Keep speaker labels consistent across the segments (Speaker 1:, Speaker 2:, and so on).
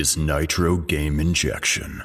Speaker 1: Is Nitro Game Injection.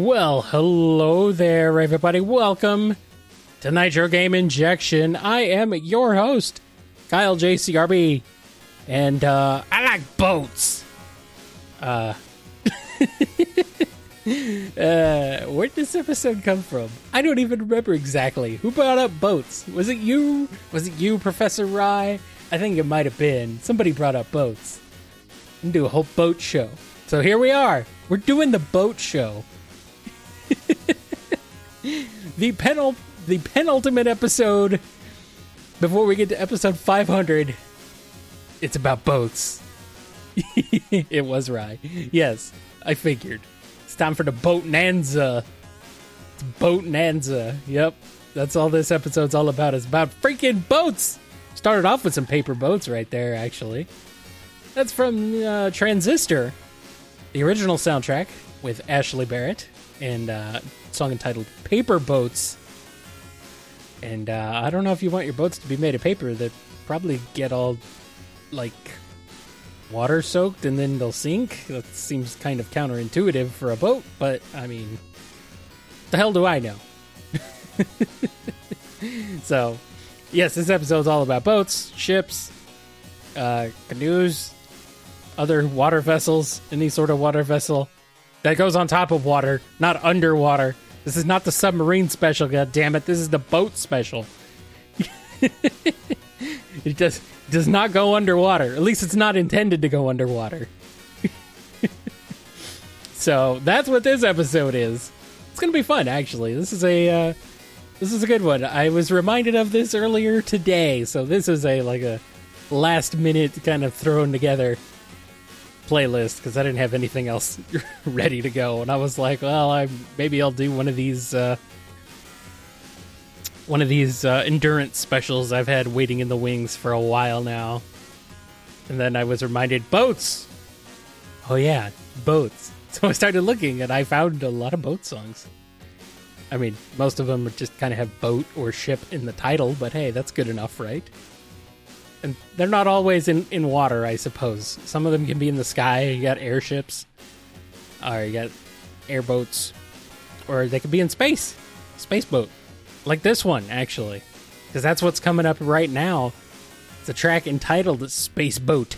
Speaker 2: Well,
Speaker 3: hello there, everybody. Welcome to Nitro Game Injection. I am your host, Kyle JCRB, and uh, I like boats. Uh, uh, where did this episode come from? I don't even remember exactly. Who brought up boats? Was it you? Was it you, Professor Rye? I think it might have been. Somebody brought up boats. And do a whole boat show. So here we are. We're doing the boat show the the penultimate episode. Before we get to episode 500 it's about boats. It was right yes i figured. It's time for the boat nanza it's boat nanza yep. That's all this episode's all about. It's about freaking boats. Started off with some paper boats right there, actually. That's from uh, Transistor, the original soundtrack with Ashley Barrett, and uh, song entitled "Paper Boats." And uh, I don't know if you want your boats to be made of paper. That probably get all like water soaked and then they'll sink. That seems kind of counterintuitive for a boat, but I mean, the hell do I know? so, yes, this episode's all about boats, ships, uh, canoes, other water vessels, any sort of water vessel that goes on top of water, not underwater. This is not the submarine special, god damn it. This is the boat special. it does does not go underwater. At least it's not intended to go underwater. so that's what this episode is. It's gonna be fun, actually. This is a uh, this is a good one. I was reminded of this earlier today, so this is a like a last minute kind of thrown together playlist because I didn't have anything else ready to go, and I was like, well, I maybe I'll do one of these. Uh, one of these uh, endurance specials I've had waiting in the wings for a while now. And then I was reminded boats. Oh yeah, boats. So I started looking and I found a lot of boat songs. I mean, most of them just kind of have boat or ship in the title, but hey, that's good enough, right? And they're not always in, in water, I suppose. Some of them can be in the sky. You got airships, or you got airboats, or they could be in space. Space boat. Like this one actually. Because that's what's coming up right now. It's a track entitled space boat.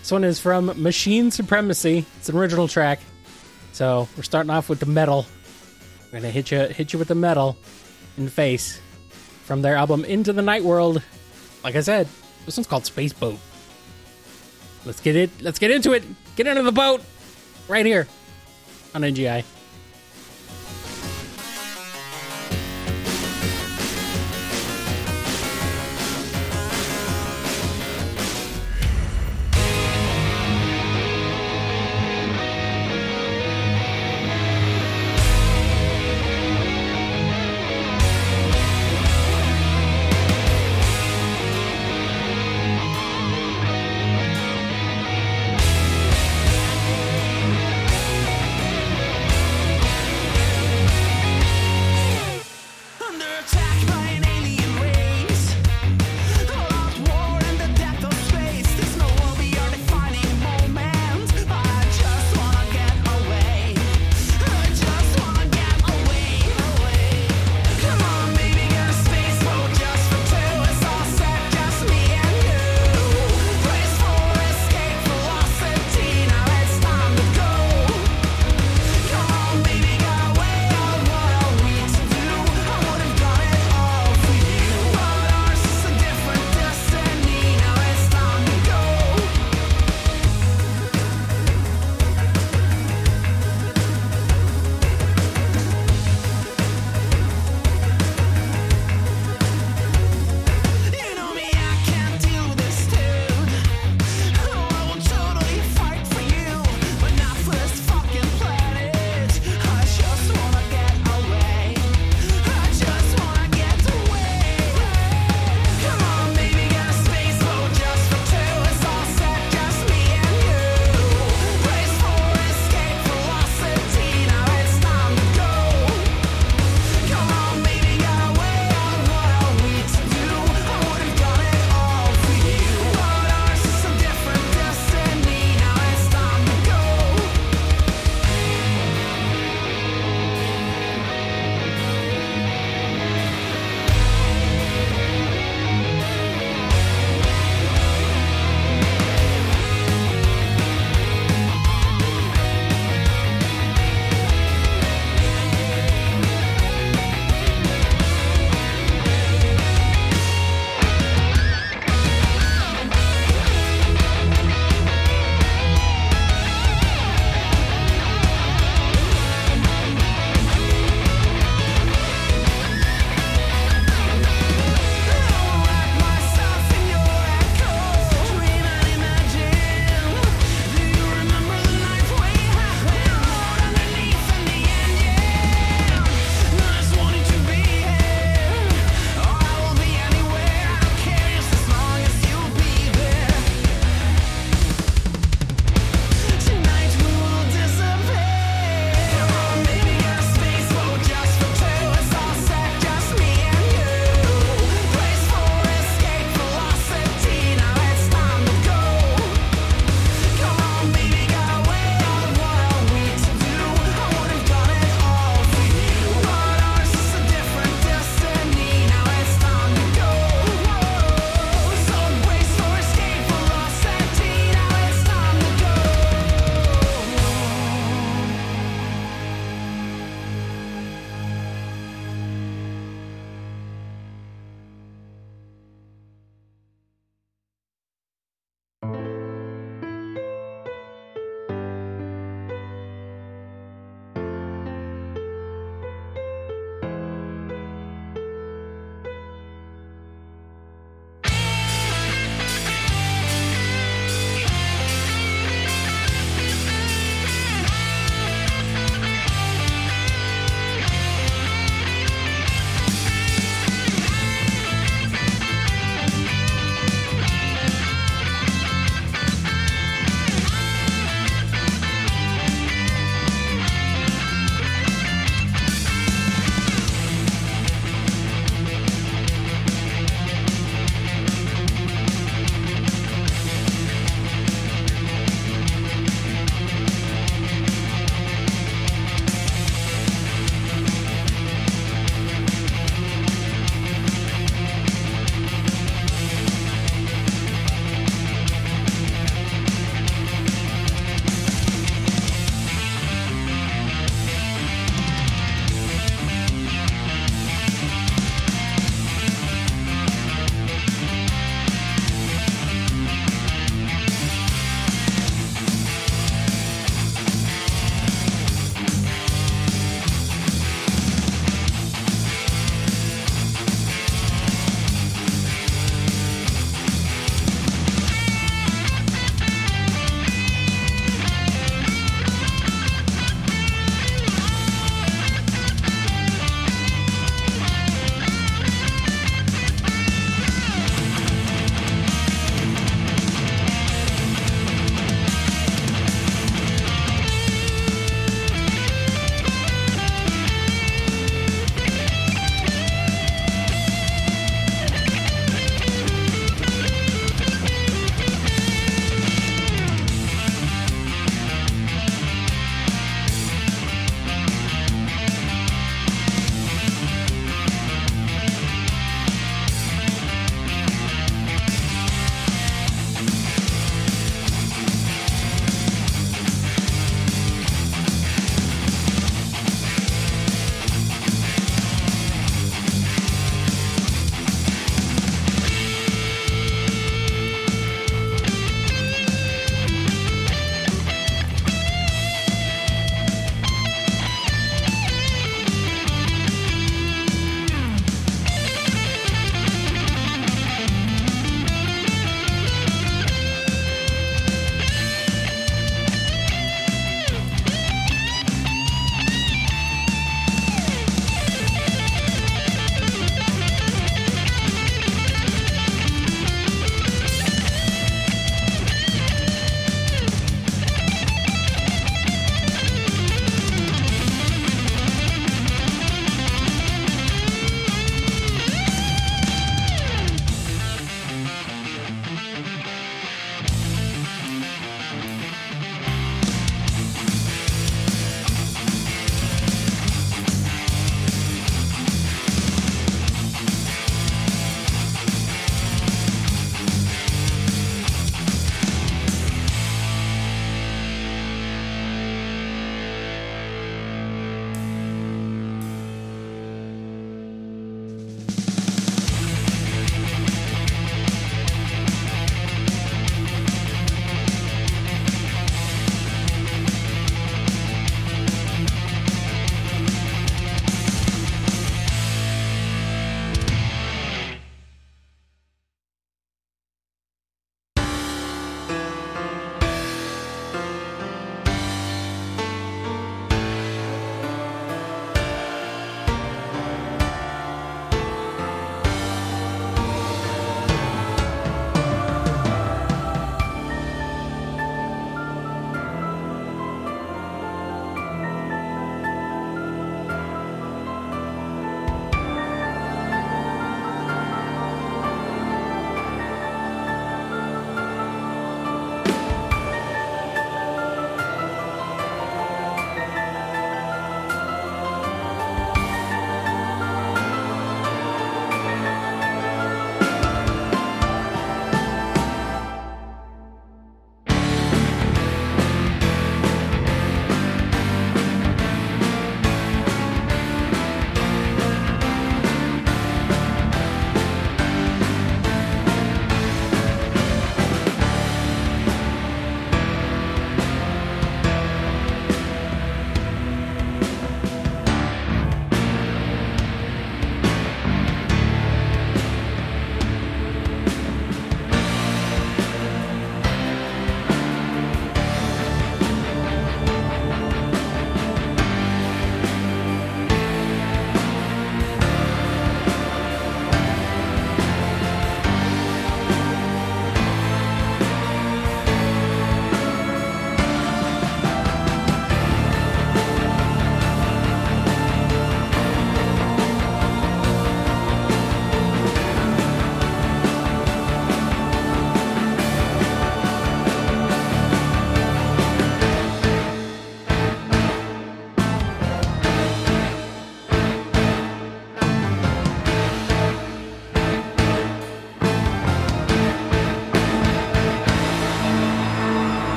Speaker 3: This one is from machine supremacy. It's an original track. So we're starting off with the metal. We're gonna hit you hit you with the metal in the face from their album into the night world. Like i said this one's called space boat. Let's get it let's get into it. Get into the boat. Right here on ngi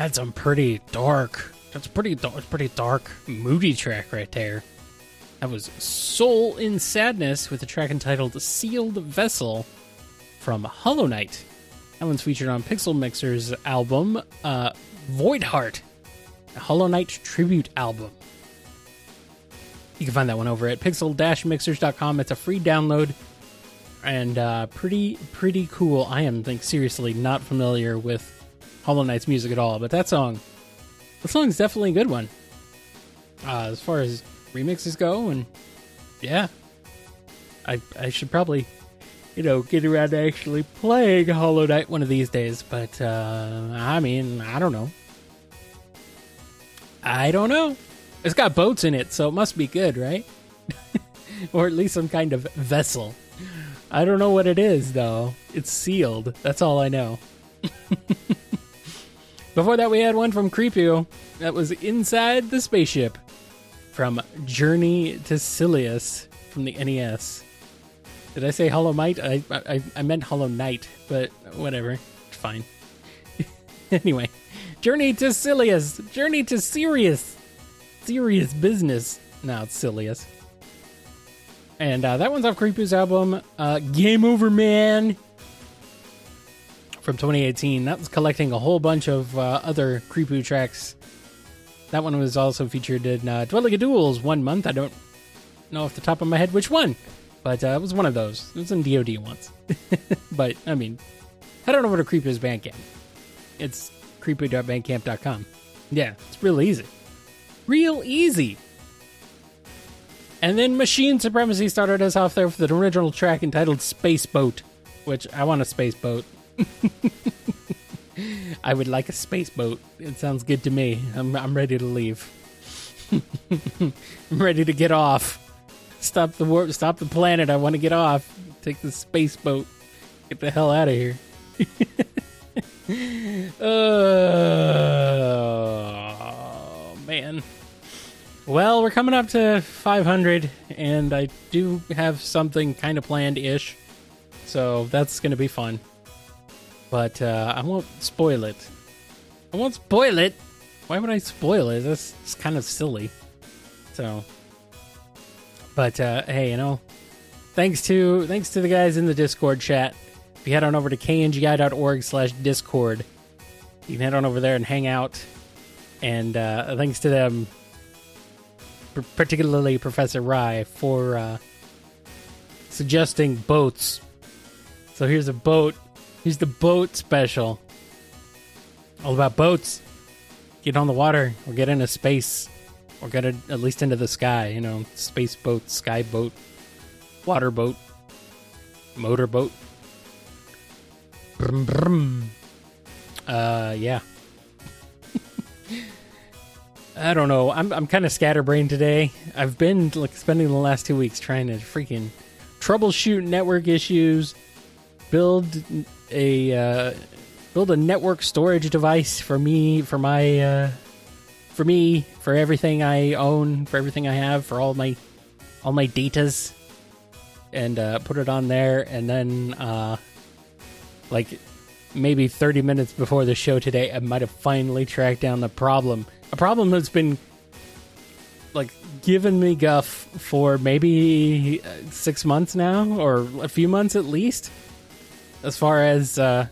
Speaker 3: had some pretty dark. That's pretty dark. Pretty dark, moody track right there. That was Soul in Sadness with a track entitled "Sealed Vessel" from Hollow Knight. That one's featured on Pixel Mixer's album uh, Void Heart, a Hollow Knight tribute album. You can find that one over at pixel-mixers.com. It's a free download and uh, pretty pretty cool. I am like seriously not familiar with Hollow Knight's music at all, but that song, that song's definitely a good one. Uh, as far as remixes go, and yeah, I I should probably you know get around to actually playing Hollow Knight one of these days. But uh, I mean, I don't know. I don't know. It's got boats in it, so it must be good, right? or at least some kind of vessel. I don't know what it is, though. It's sealed. That's all I know. Before that, we had one from Creepio. That was Inside the Spaceship from Journey to Silius from the NES. Did I say Hollow Knight? I, I, I meant Hollow Knight, but whatever. Fine. anyway, Journey to Silius. Journey to Sirius. Serious business. Now it's Silius. And uh, that one's off Creepy's album, uh, Game Over Man, from 2018. That was collecting a whole bunch of uh, other Creepy tracks. That one was also featured in uh, Duels one month. I don't know off the top of my head which one, but uh, it was one of those. It was in DoD once. but, I mean, head on over to Creepy's Bandcamp. It's creepy.bandcamp.com. Yeah, it's real easy. Real easy. And then Machine Supremacy started us off there with an original track entitled Space Boat, which I want a space boat. I would like a space boat. It sounds good to me. I'm, I'm ready to leave. I'm ready to get off. Stop the warp. Stop the planet. I want to get off. Take the space boat. Get the hell out of here. oh man. Well, we're coming up to 500, and I do have something kind of planned ish. So that's going to be fun. But uh, I won't spoil it. I won't spoil it. Why would I spoil it? That's, kind of silly. So, but uh, hey, you know, thanks to thanks to the guys in the Discord chat. If you head on over to kngi.org/discord, you can head on over there and hang out. And uh, thanks to them, particularly Professor Rye, for uh, suggesting boats. So here's a boat. Here's the boat special. All about boats. Get on the water or get into space or get it at least into the sky. You know, space boat, sky boat, water boat, motor boat. Brum, brum. Uh, yeah. I don't know. I'm I'm kind of scatterbrained today. I've been like spending the last two weeks trying to freaking troubleshoot network issues, build a uh, build a network storage device for me for my uh, for me for everything I own, for everything I have, for all my all my datas, and uh, put it on there, and then uh, like maybe 30 minutes before the show today, I might have finally tracked down the problem. A problem that's been like giving me guff for maybe uh, six months now, or a few months at least. As far as uh,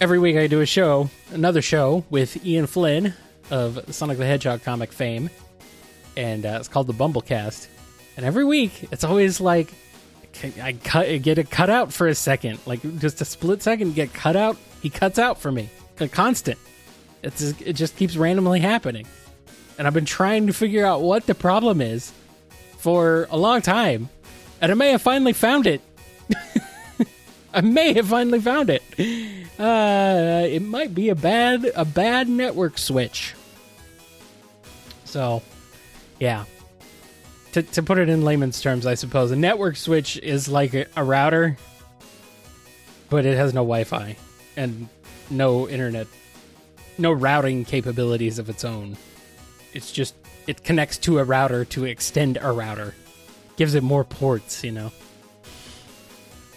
Speaker 3: every week I do a show, another show with Ian Flynn of Sonic the Hedgehog comic fame, and uh, it's called the BumbleKast. And every week, it's always like I cut, get it cut out for a second, like just a split second, get cut out. He cuts out for me, a constant. It's just, it just keeps randomly happening, and I've been trying to figure out what the problem is for a long time, and I may have finally found it. I may have finally found it. Uh, it might be a bad a bad network switch. So, yeah. To to put it in layman's terms, I suppose a network switch is like a, a router, but it has no Wi-Fi and no internet, no routing capabilities of its own. It's just it connects to a router to extend a router, gives it more ports, you know.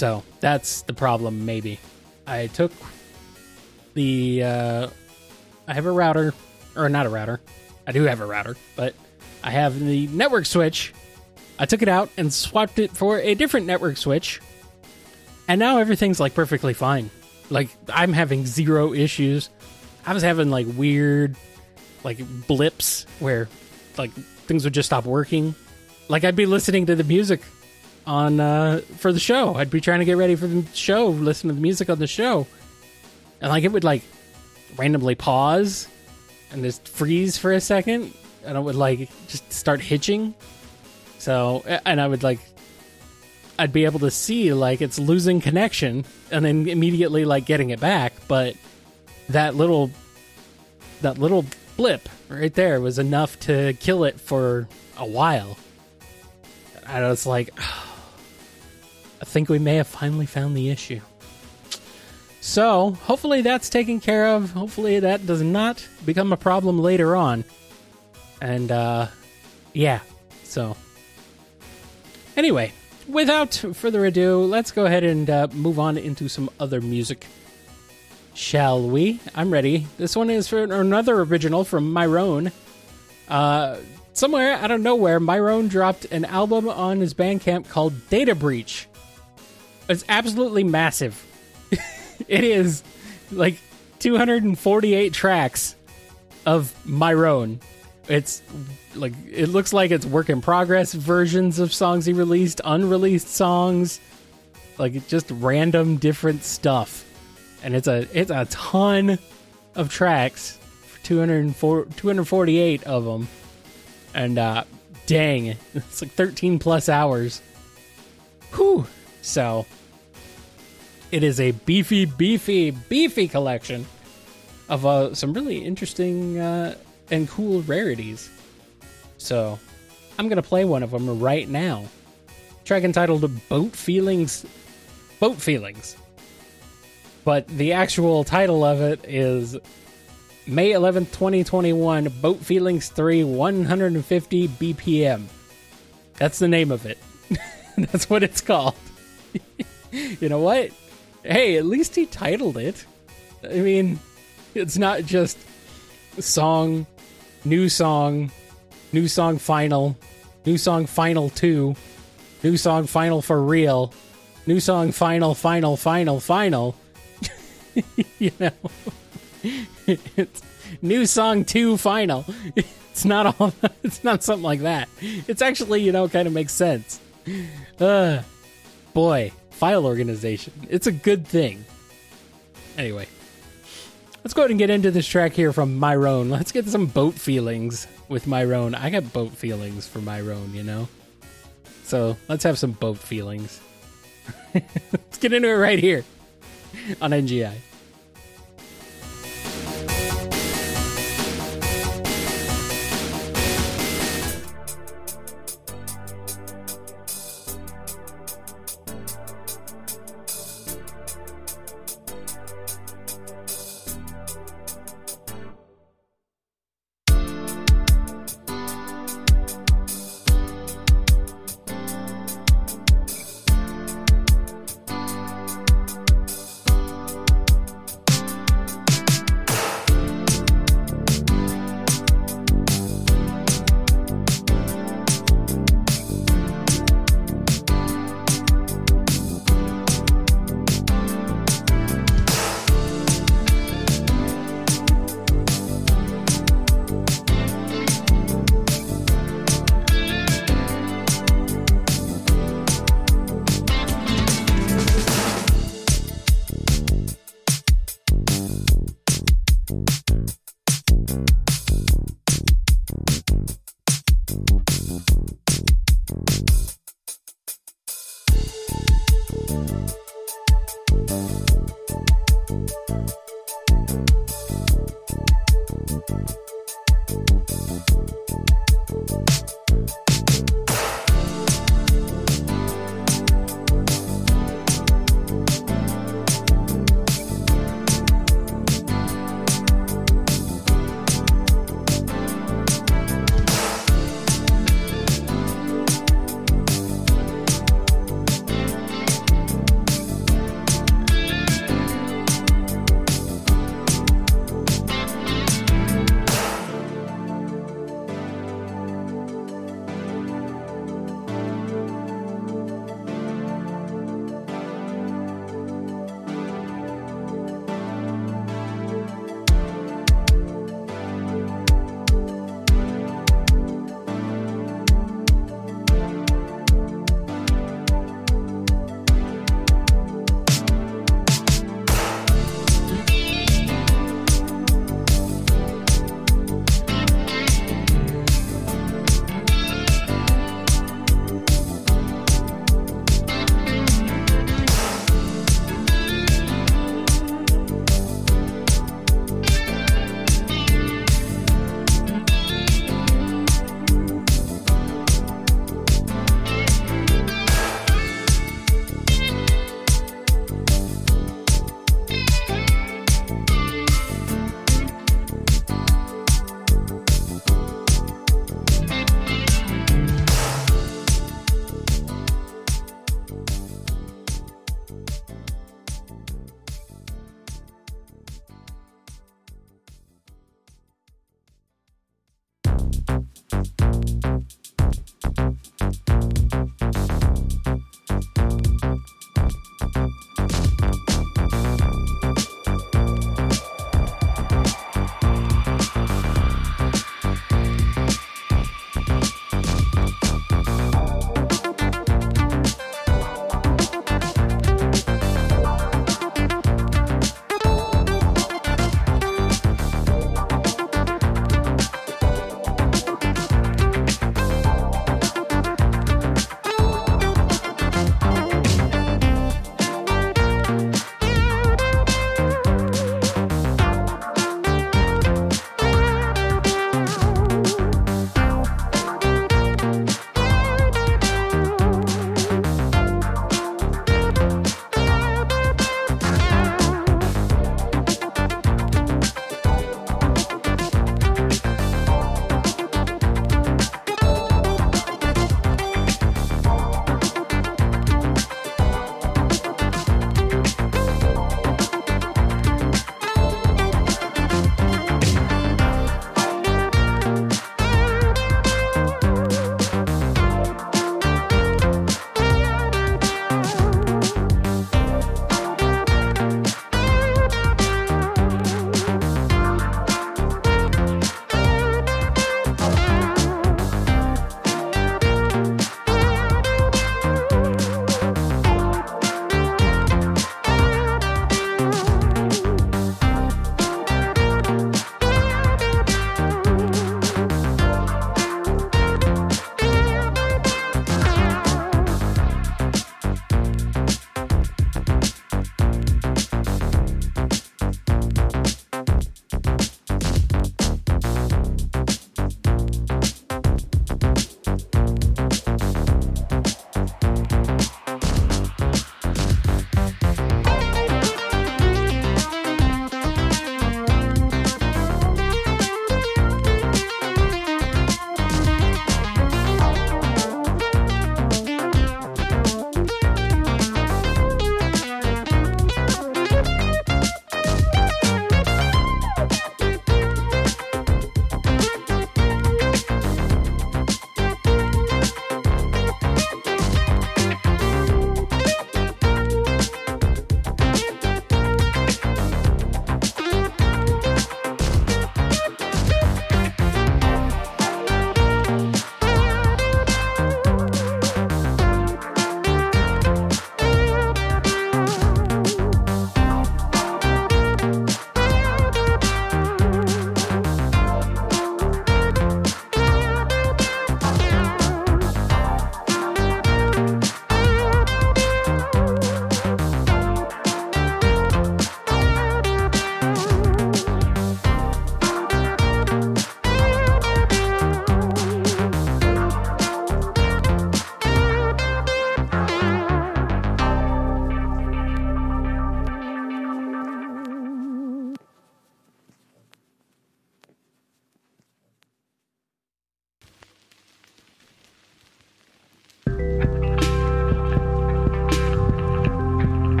Speaker 3: So that's the problem, maybe. I took the uh, I have a router, or not a router. I do have a router, but I have the network switch. I took it out and swapped it for a different network switch, and now everything's like perfectly fine. Like I'm having zero issues. I was having like weird, like blips where, like things would just stop working. Like I'd be listening to the music on uh for the show. I'd be trying to get ready for the show, listen to the music on the show. And like it would like randomly pause and just freeze for a second and I would like just start hitching. So and I would like I'd be able to see like it's losing connection and then immediately like getting it back, but that little that little blip right there was enough to kill it for a while. And I was like, I think we may have finally found the issue. So, hopefully that's taken care of. Hopefully that does not become a problem later on. And, uh, yeah. So, anyway, without further ado, let's go ahead and uh, move on into some other music. Shall we? I'm ready. This one is for another original from Myron. Uh, somewhere out of nowhere, Myron dropped an album on his Bandcamp called Data Breach. It's absolutely massive. it is like 248 tracks of Myron. It's like it looks like it's work in progress versions of songs he released, unreleased songs, like just random different stuff. And it's a it's a ton of tracks, 204 248 of them. And uh dang, it's like 13 plus hours. Whew. So it is a beefy, beefy, beefy collection of uh, some really interesting uh, and cool rarities. So I'm going to play one of them right now. Track entitled Boat Feelings. Boat Feelings. But the actual title of it is May 11th, 2021, Boat Feelings 3, 150 BPM. That's the name of it. That's what it's called. you know what? Hey, at least he titled it. I mean, it's not just song, new song, new song final, new song final 2, new song final for real, new song final, final, final, final. you know, it's new song 2 final. It's not all, it's not something like that. It's actually, you know, kind of makes sense. Uh, boy, file organization. It's a good thing. Anyway, let's go ahead and get into this track here from Myron. Let's get some boat feelings with Myron. I got boat feelings for Myron, you know? So let's have some boat feelings. let's get into it right here on NGI.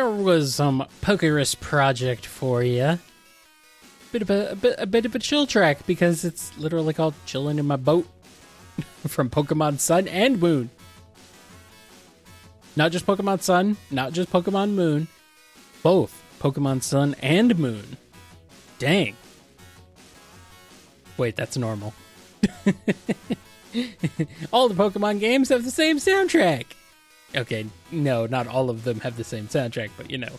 Speaker 3: There was some Pokerus project for you. Bit of a, a bit a bit of a chill track because it's literally called "Chilling in My Boat" from Pokemon Sun and Moon. Not just Pokemon Sun, not just Pokemon Moon, both Pokemon Sun and Moon. Dang. Wait, that's normal. all the Pokemon games have the same soundtrack. Okay, no, not all of them have the same soundtrack, but you know.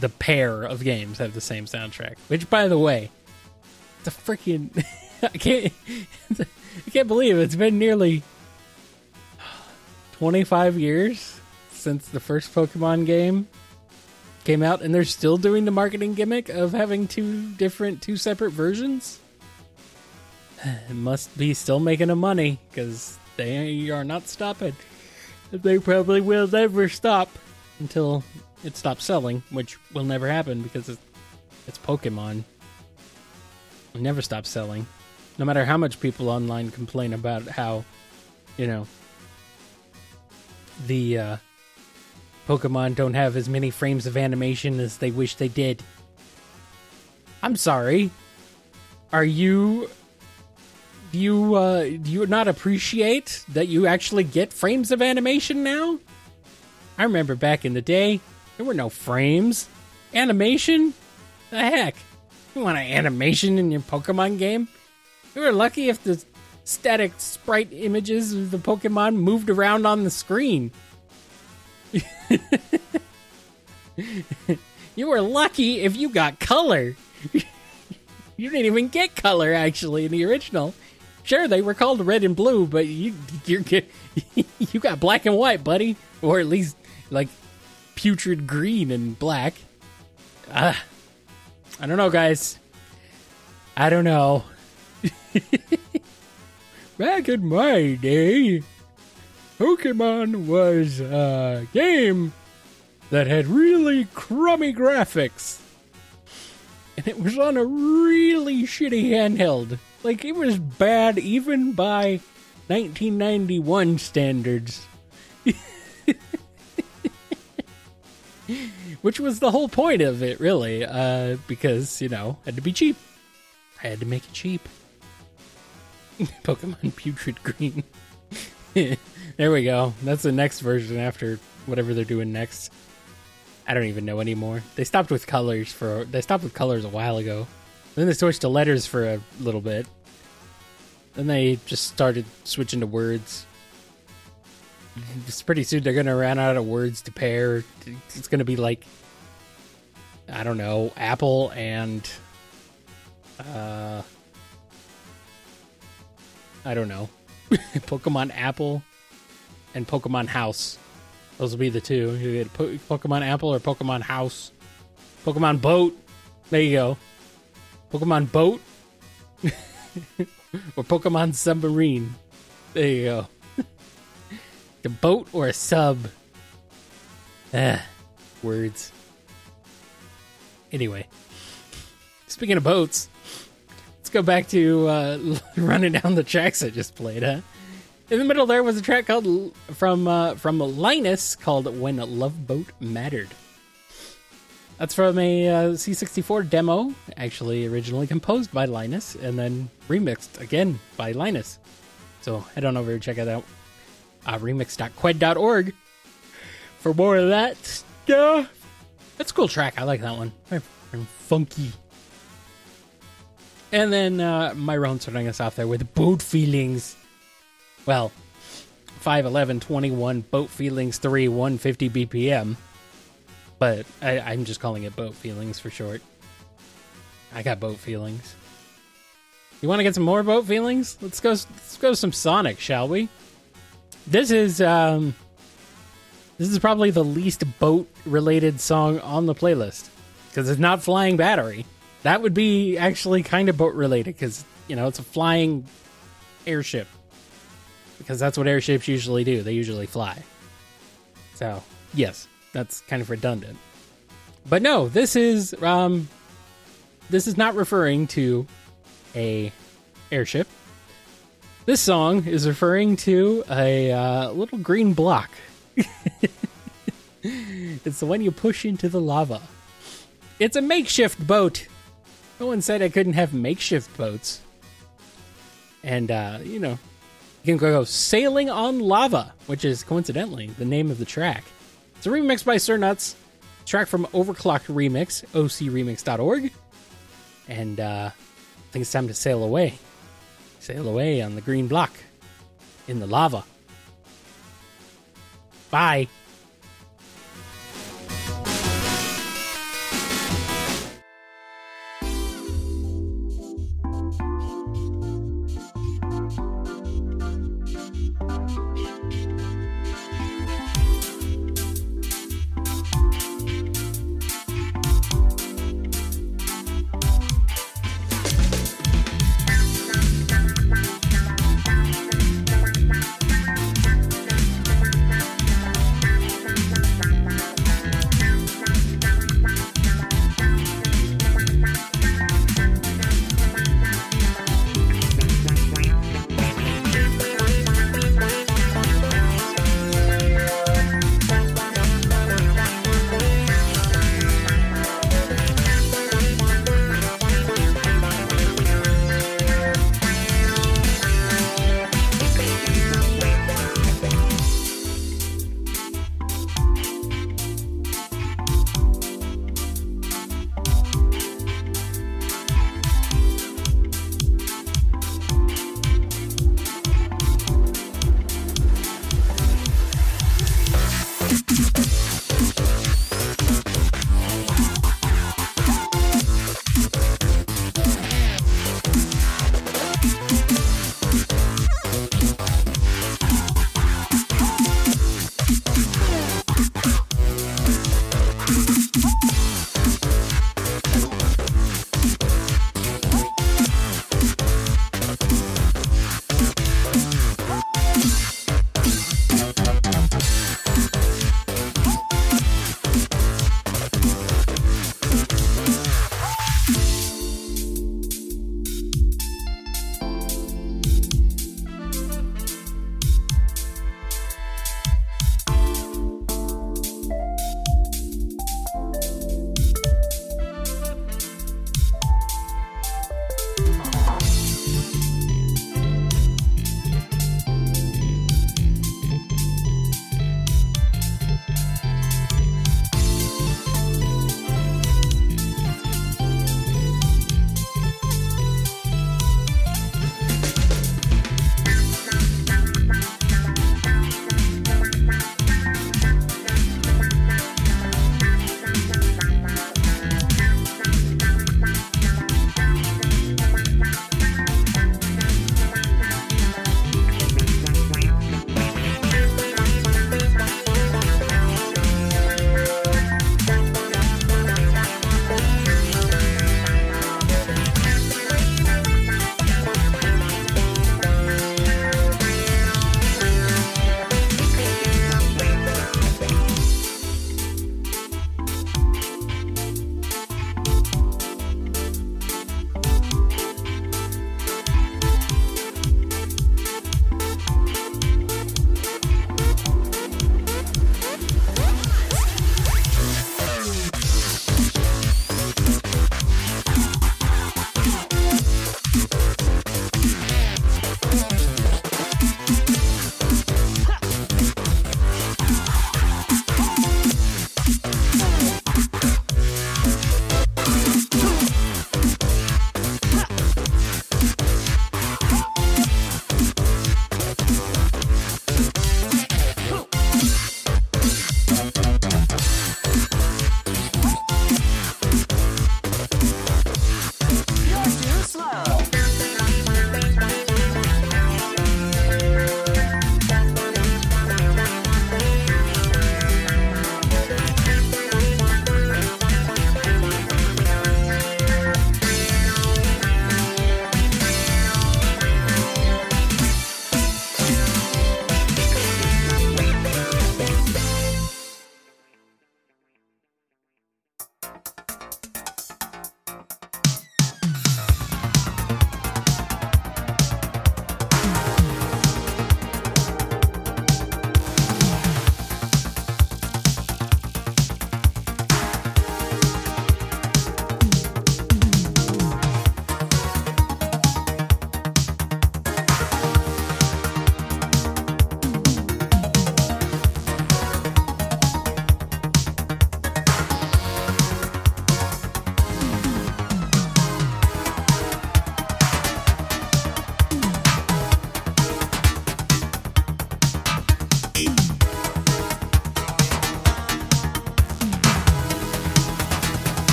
Speaker 3: The pair of games have the same soundtrack. Which, by the way, it's a freaking. I can't. I can't believe it's been nearly 25 years since the first Pokemon game came out, and they're still doing the marketing gimmick of having two different, two separate versions. It must be still making them money because they are not stopping. They probably will never stop until it stops selling, which will never happen because it's, it's Pokemon. It never stops selling. No matter how much people online complain about how, you know, the uh, Pokemon don't have as many frames of animation as they wish they did. I'm sorry. Are you you uh, do you not appreciate that you actually get frames of animation now? I remember back in the day, there were no frames. Animation? The heck? You want an animation in your Pokemon game? You were lucky if the static sprite images of the Pokemon moved around on the screen. you were lucky if you got color. you didn't even get color actually in the original. Sure, they were called red and blue, but you you you got black and white, buddy, or at least like putrid green and black. Ah, I don't know, guys. I don't know. Back in my day, Pokemon was a game that had really crummy graphics. And it was on a really shitty handheld. Like, it was bad even by 1991 standards. Which was the whole point of it, really, uh, because, you know, had to be cheap. I had to make it cheap. Pokemon Putrid Green. there we go. That's the next version after whatever they're doing next. I don't even know anymore. They stopped with colors for they stopped with colors a while ago. Then they switched to letters for a little bit. Then they just started switching to words. It's pretty soon they're gonna run out of words to pair. It's gonna be like I don't know, apple and uh I don't know. Pokemon Apple and Pokemon House. Those will be the two. You get Pokemon Apple or Pokemon House. Pokemon Boat. There you go. Pokemon Boat or Pokemon Submarine. There you go. the boat or a sub. Ah, words. Anyway, speaking of boats, let's go back to uh, running down the tracks I just played. Huh? In the middle there was a track called from uh, from Linus called "When Love Boat Mattered." That's from a uh, C64 demo, actually originally composed by Linus and then remixed again by Linus. So head on over and check it out. Uh, remix.kwed.org for more of that stuff. That's a cool track. I like that one. Funky. And then uh, Myron starting us off there with boat feelings. Well, 5, 11, 21, boat feelings 3, 150 BPM. But I, I'm just calling it boat feelings for short. I got boat feelings. You want to get some more boat feelings? Let's go. Let's go to some Sonic, shall we? This is um, this is probably the least boat related song on the playlist because it's not flying battery. That would be actually kind of boat related because you know it's a flying airship because that's what airships usually do. They usually fly. So yes, that's kind of redundant. But no, this is um, this is not referring to a airship. This song is referring to a uh, little green block. It's the one you push into the lava. It's a makeshift boat. No one said I couldn't have makeshift boats. And, uh, you know, you can go Sailing on Lava, which is coincidentally the name of the track. It's a remix by Sir Nuts, track from Overclocked Remix, ocremix.org. And uh, I think it's time to sail away. Sail away on the green block in the lava. Bye.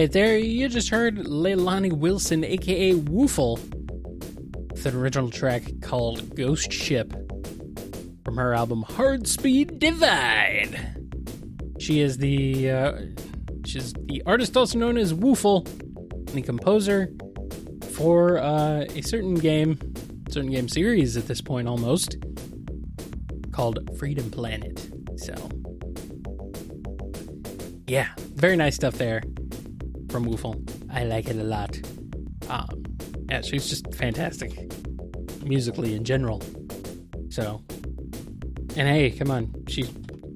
Speaker 3: Right, there you just heard Leilani Wilson, aka Woofle, with an original track called Ghost Ship from her album Hard Speed Divide. She is the uh, she's the artist also known as Woofle, the composer for uh, a certain game, certain game series at this point almost, called Freedom Planet. So, yeah, very nice stuff there from Woofle. I like it a lot. Um, yeah, she's just fantastic musically in general. So, and hey, come on, she's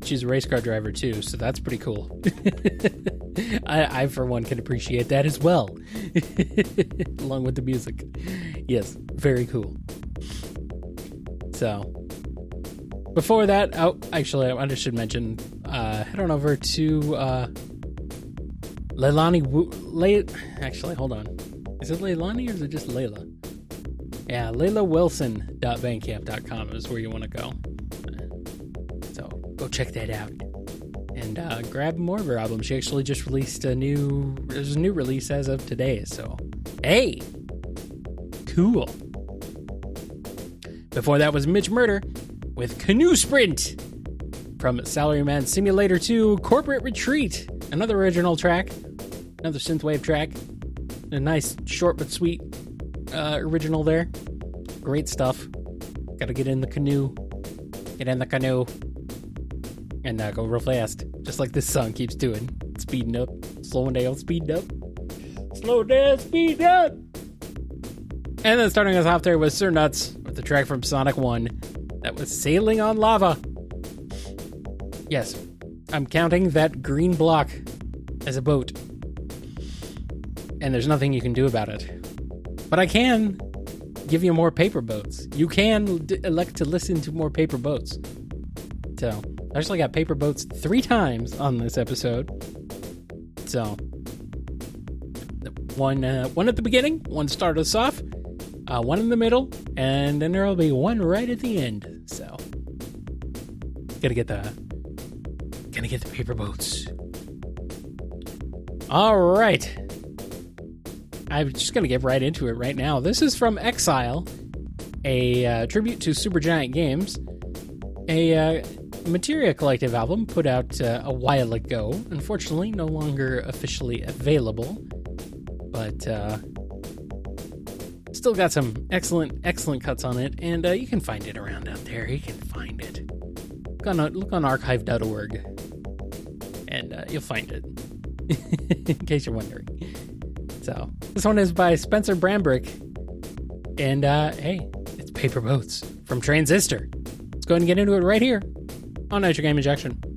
Speaker 3: she's a race car driver too, so that's pretty cool. I, I for one can appreciate that as well, along with the music. Yes, very cool. So, before that, oh, actually, I just should mention. Uh, head on over to uh, Leilani. Wu- Le- actually, hold on. Is it Leilani or is it just Leila? Yeah, LeilaWilson.bandcamp.com is where you want to go. So go check that out and uh, grab more of her album. She actually just released a new. There's a new release as of today. So hey, cool. Before that was Mitch Murder with Canoe Sprint from Salaryman Simulator 2 Corporate Retreat. Another original track, another synthwave track. A nice, short but sweet uh, original there. Great stuff. Got to get in the canoe. Get in the canoe. And uh, go real fast. Just like this song keeps doing. Speeding up, slowing down, speeding up. Slow down, speed up. And then starting us off there was Sir Nuts with the track from Sonic 1 that was Sailing on Lava. Yes, I'm counting that green block as a boat. And there's nothing you can do about it. But I can give you more paper boats. You can d- elect to listen to more paper boats. So, I actually got paper boats three times on this episode. So, one uh, one at the beginning, one start us off, uh, one in the middle, and then there'll be one right at the end. So, gotta get the gotta get the paper boats. All right. I'm just to get right into it right now. This is from Exile, a uh, tribute to Supergiant Games, a uh, Materia Collective album put out uh, a while ago. Unfortunately, no longer officially available, but uh, still got some excellent, excellent cuts on it, and uh, you can find it around out there. You can find it. Look on, look on archive.org, and uh, you'll find it. In case you're wondering. So this one is by Spencer Brambrick, and uh, hey, it's Paper Boats from Transistor. Let's go ahead and get into it right here on Nitro Game Injection.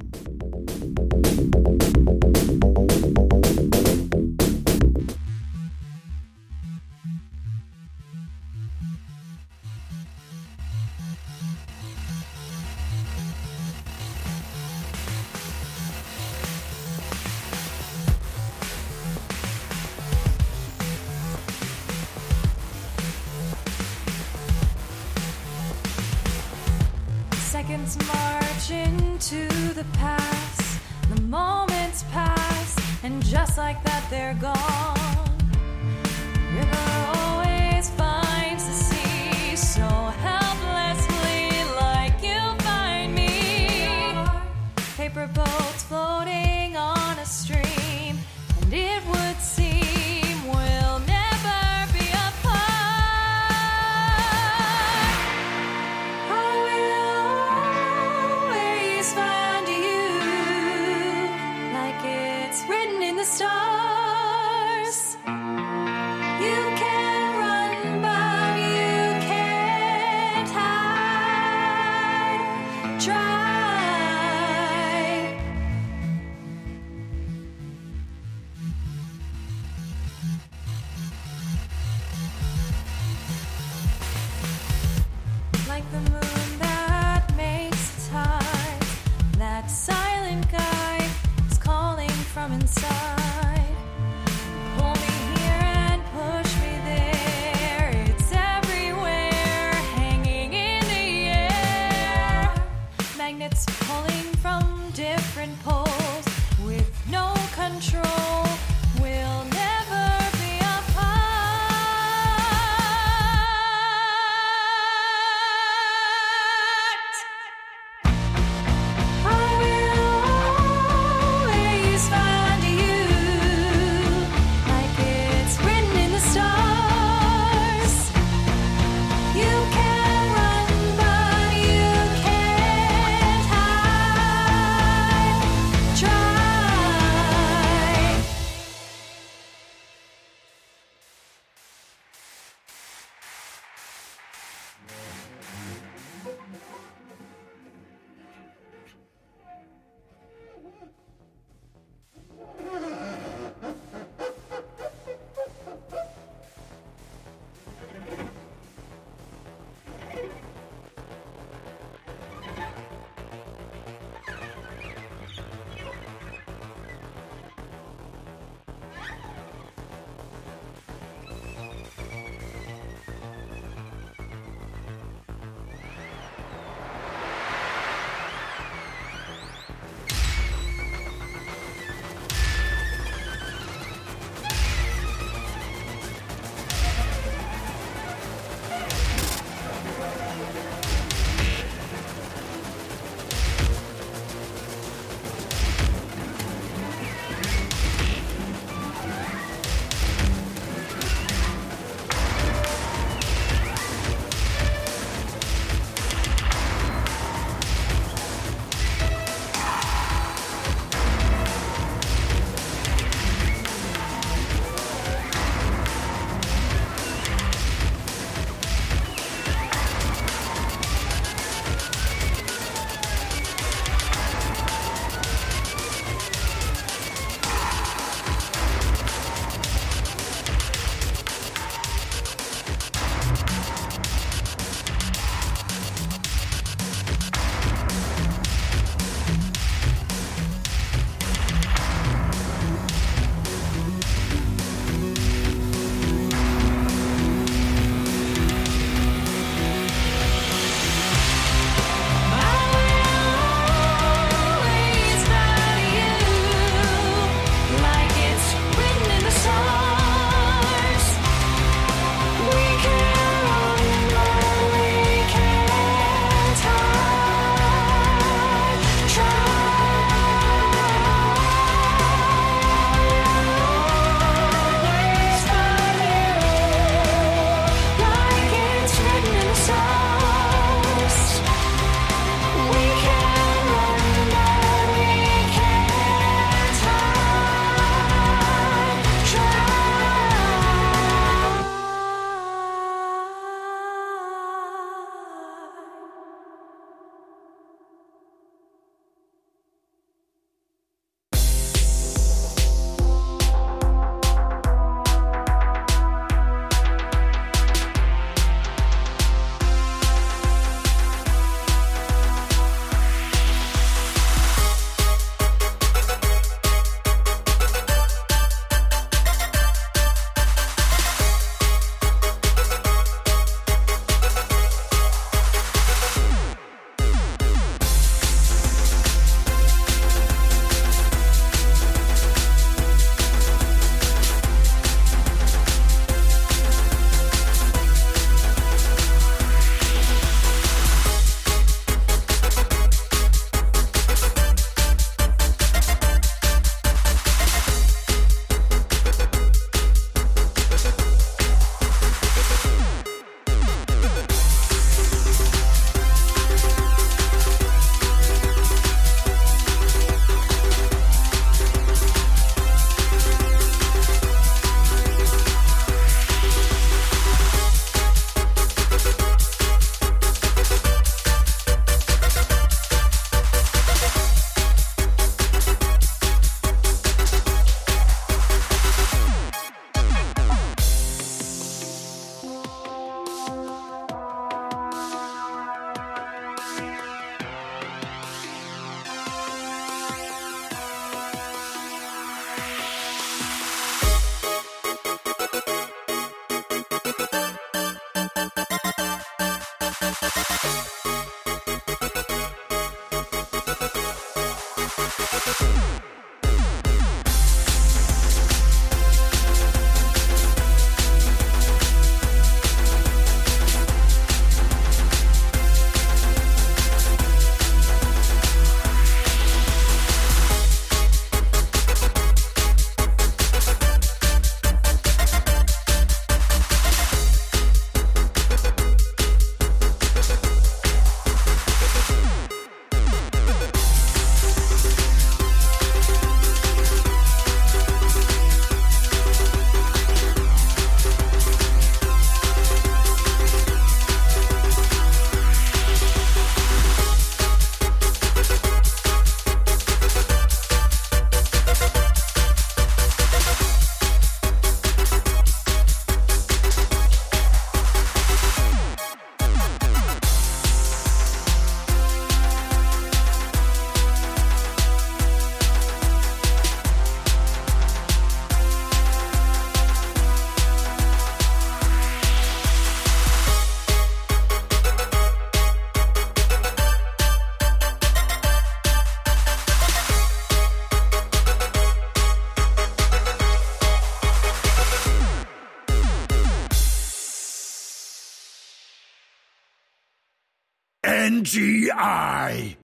Speaker 1: AGI.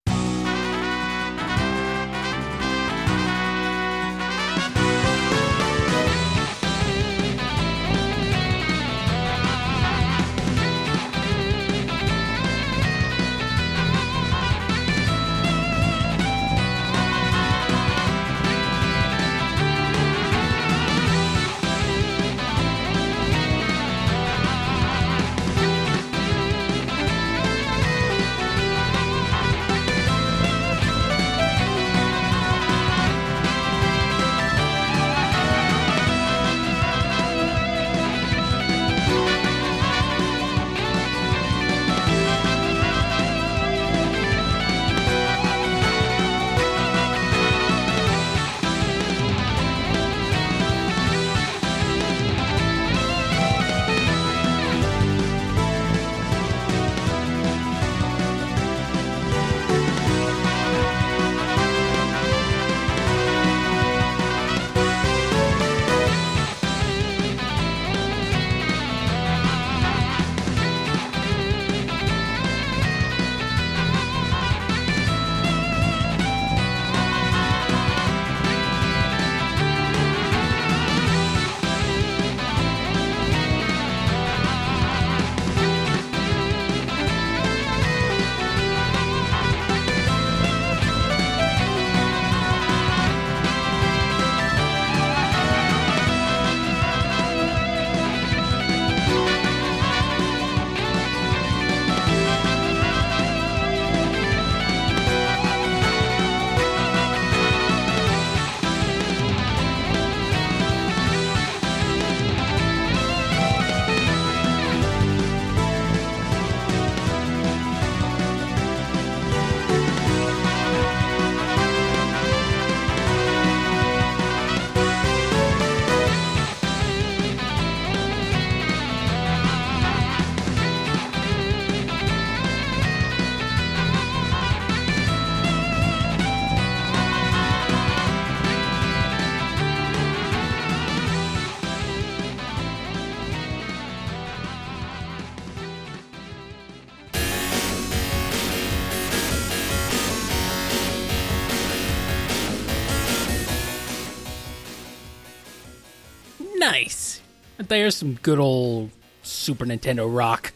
Speaker 3: Nice. There's some good old Super Nintendo rock.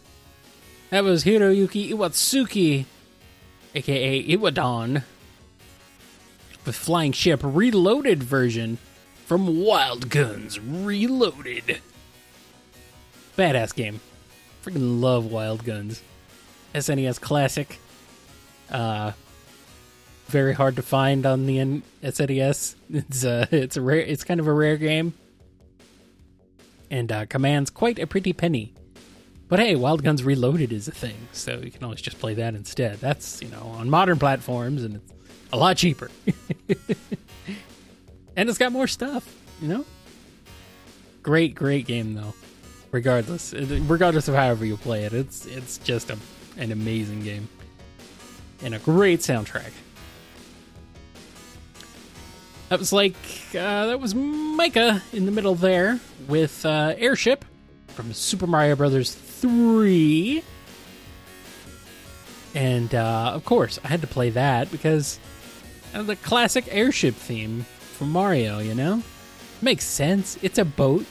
Speaker 3: That was Hiroyuki Iwatsuki, aka Iwadon, the Flying Ship Reloaded version from Wild Guns Reloaded. Badass game. Freaking love Wild Guns. SNES classic. Uh, very hard to find on the N- SNES. It's uh, it's a rare. It's kind of a rare game and uh, commands quite a pretty penny. But hey, Wild Guns Reloaded is a thing, so you can always just play that instead. That's, you know, on modern platforms and it's a lot cheaper. and it's got more stuff, you know? Great, great game though. Regardless, regardless of however you play it, it's it's just a, an amazing game and a great soundtrack. That was like uh, that was Micah in the middle there with uh, Airship from Super Mario Brothers three, and uh, of course I had to play that because the classic airship theme from Mario. You know, makes sense. It's a boat.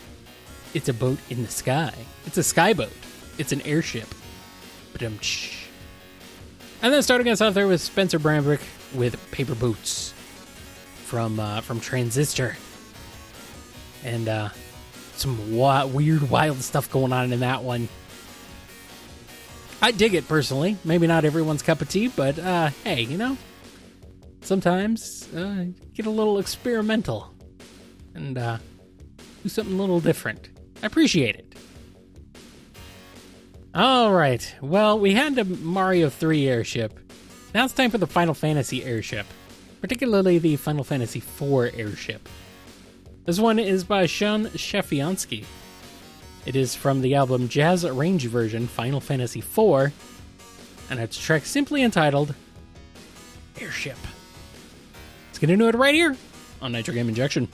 Speaker 3: It's a boat in the sky. It's a sky boat. It's an airship. Um, and then starting us off there with Spencer Brambrick with Paper Boats from uh, from Transistor, and uh, some wa- weird, wild stuff going on in that one. I dig it personally. Maybe not everyone's cup of tea, but uh, hey, you know, sometimes uh, get a little experimental and uh, do something a little different. I appreciate it. All right. Well, we had the Mario 3 airship. Now it's time for the Final Fantasy airship particularly the Final Fantasy IV airship. This one is by Sean Schafianski. It is from the album Jazz Arrange Version Final Fantasy IV, and it's a track simply entitled Airship. Let's get into it right here on Nitro Game Injection.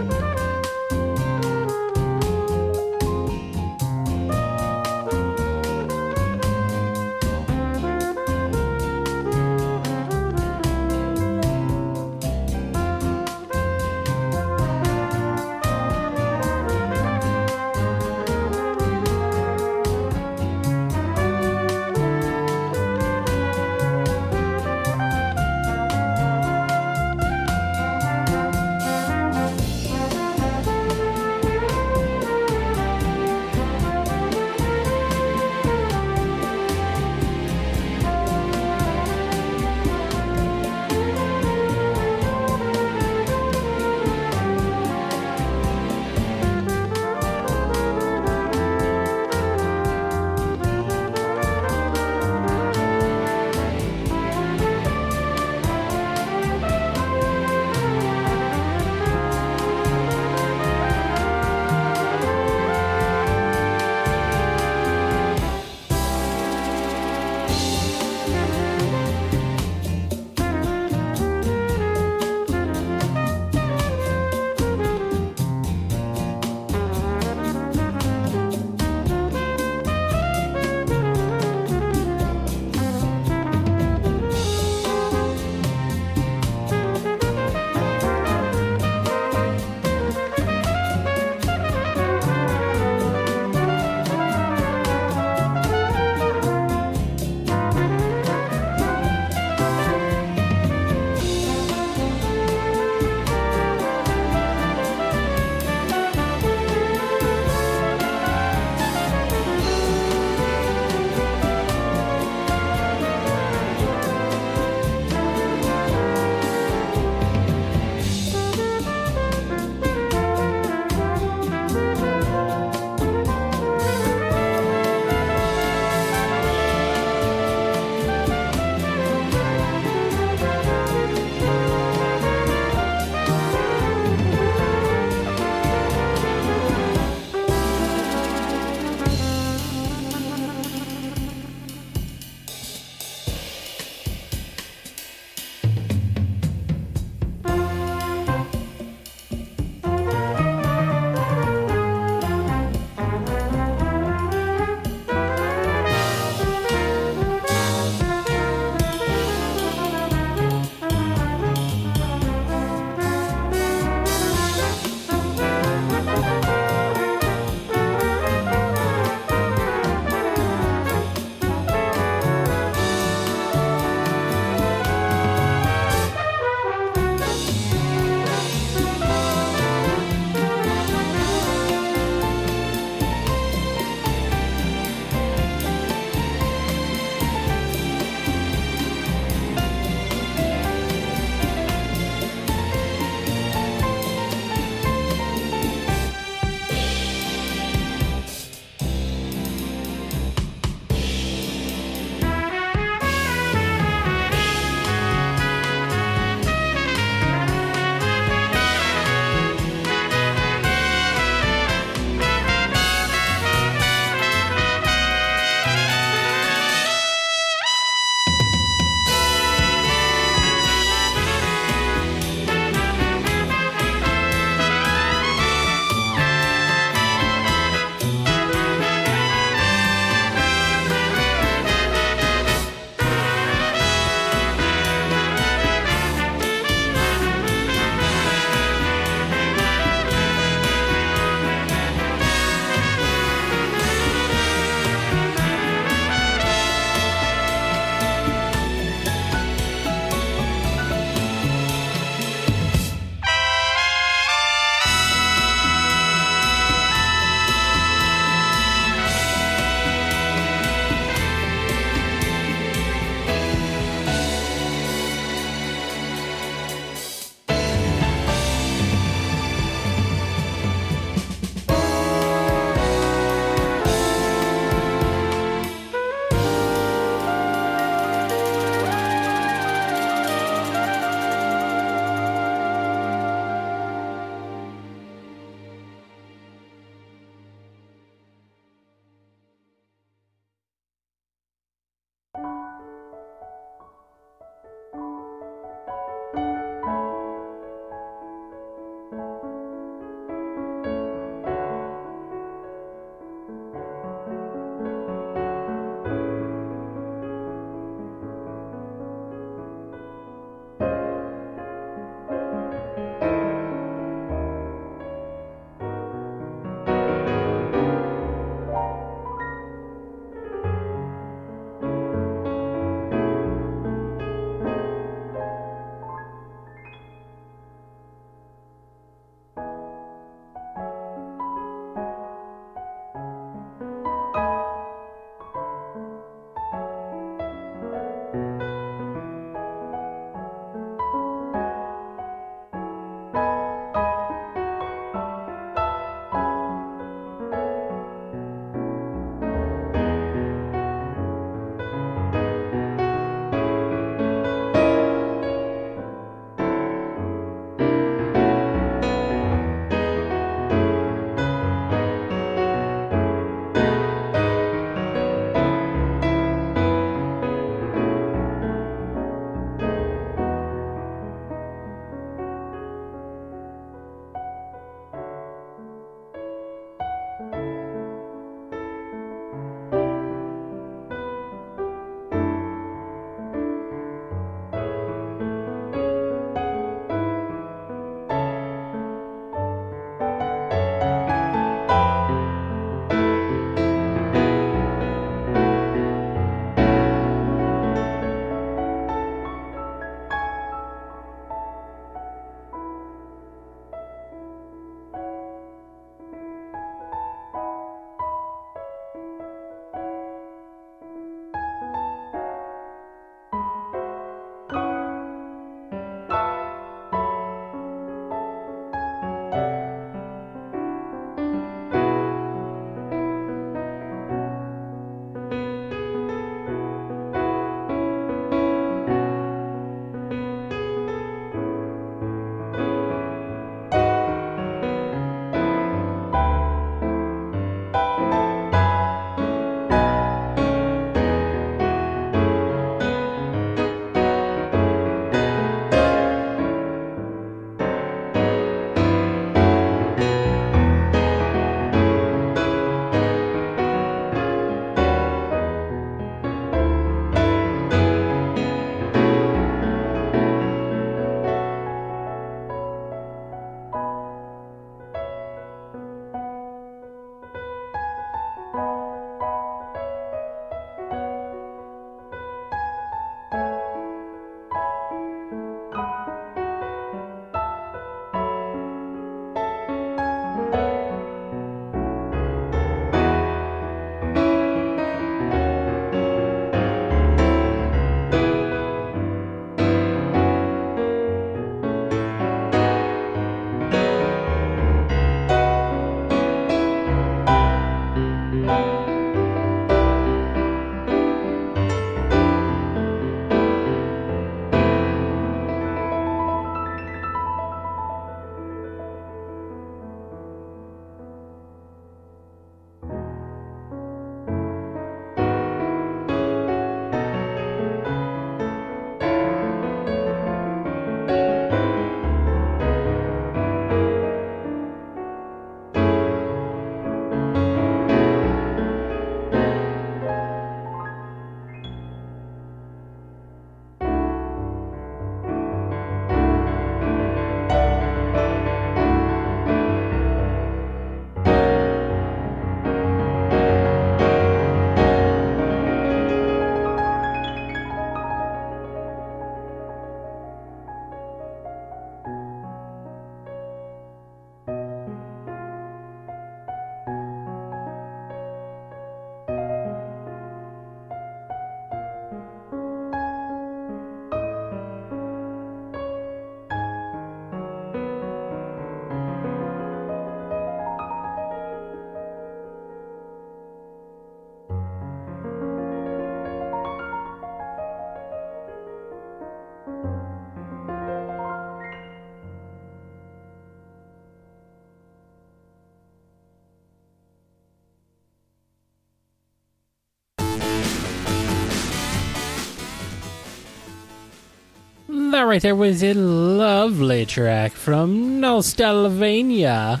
Speaker 3: That right there was a lovely track from Nostalvania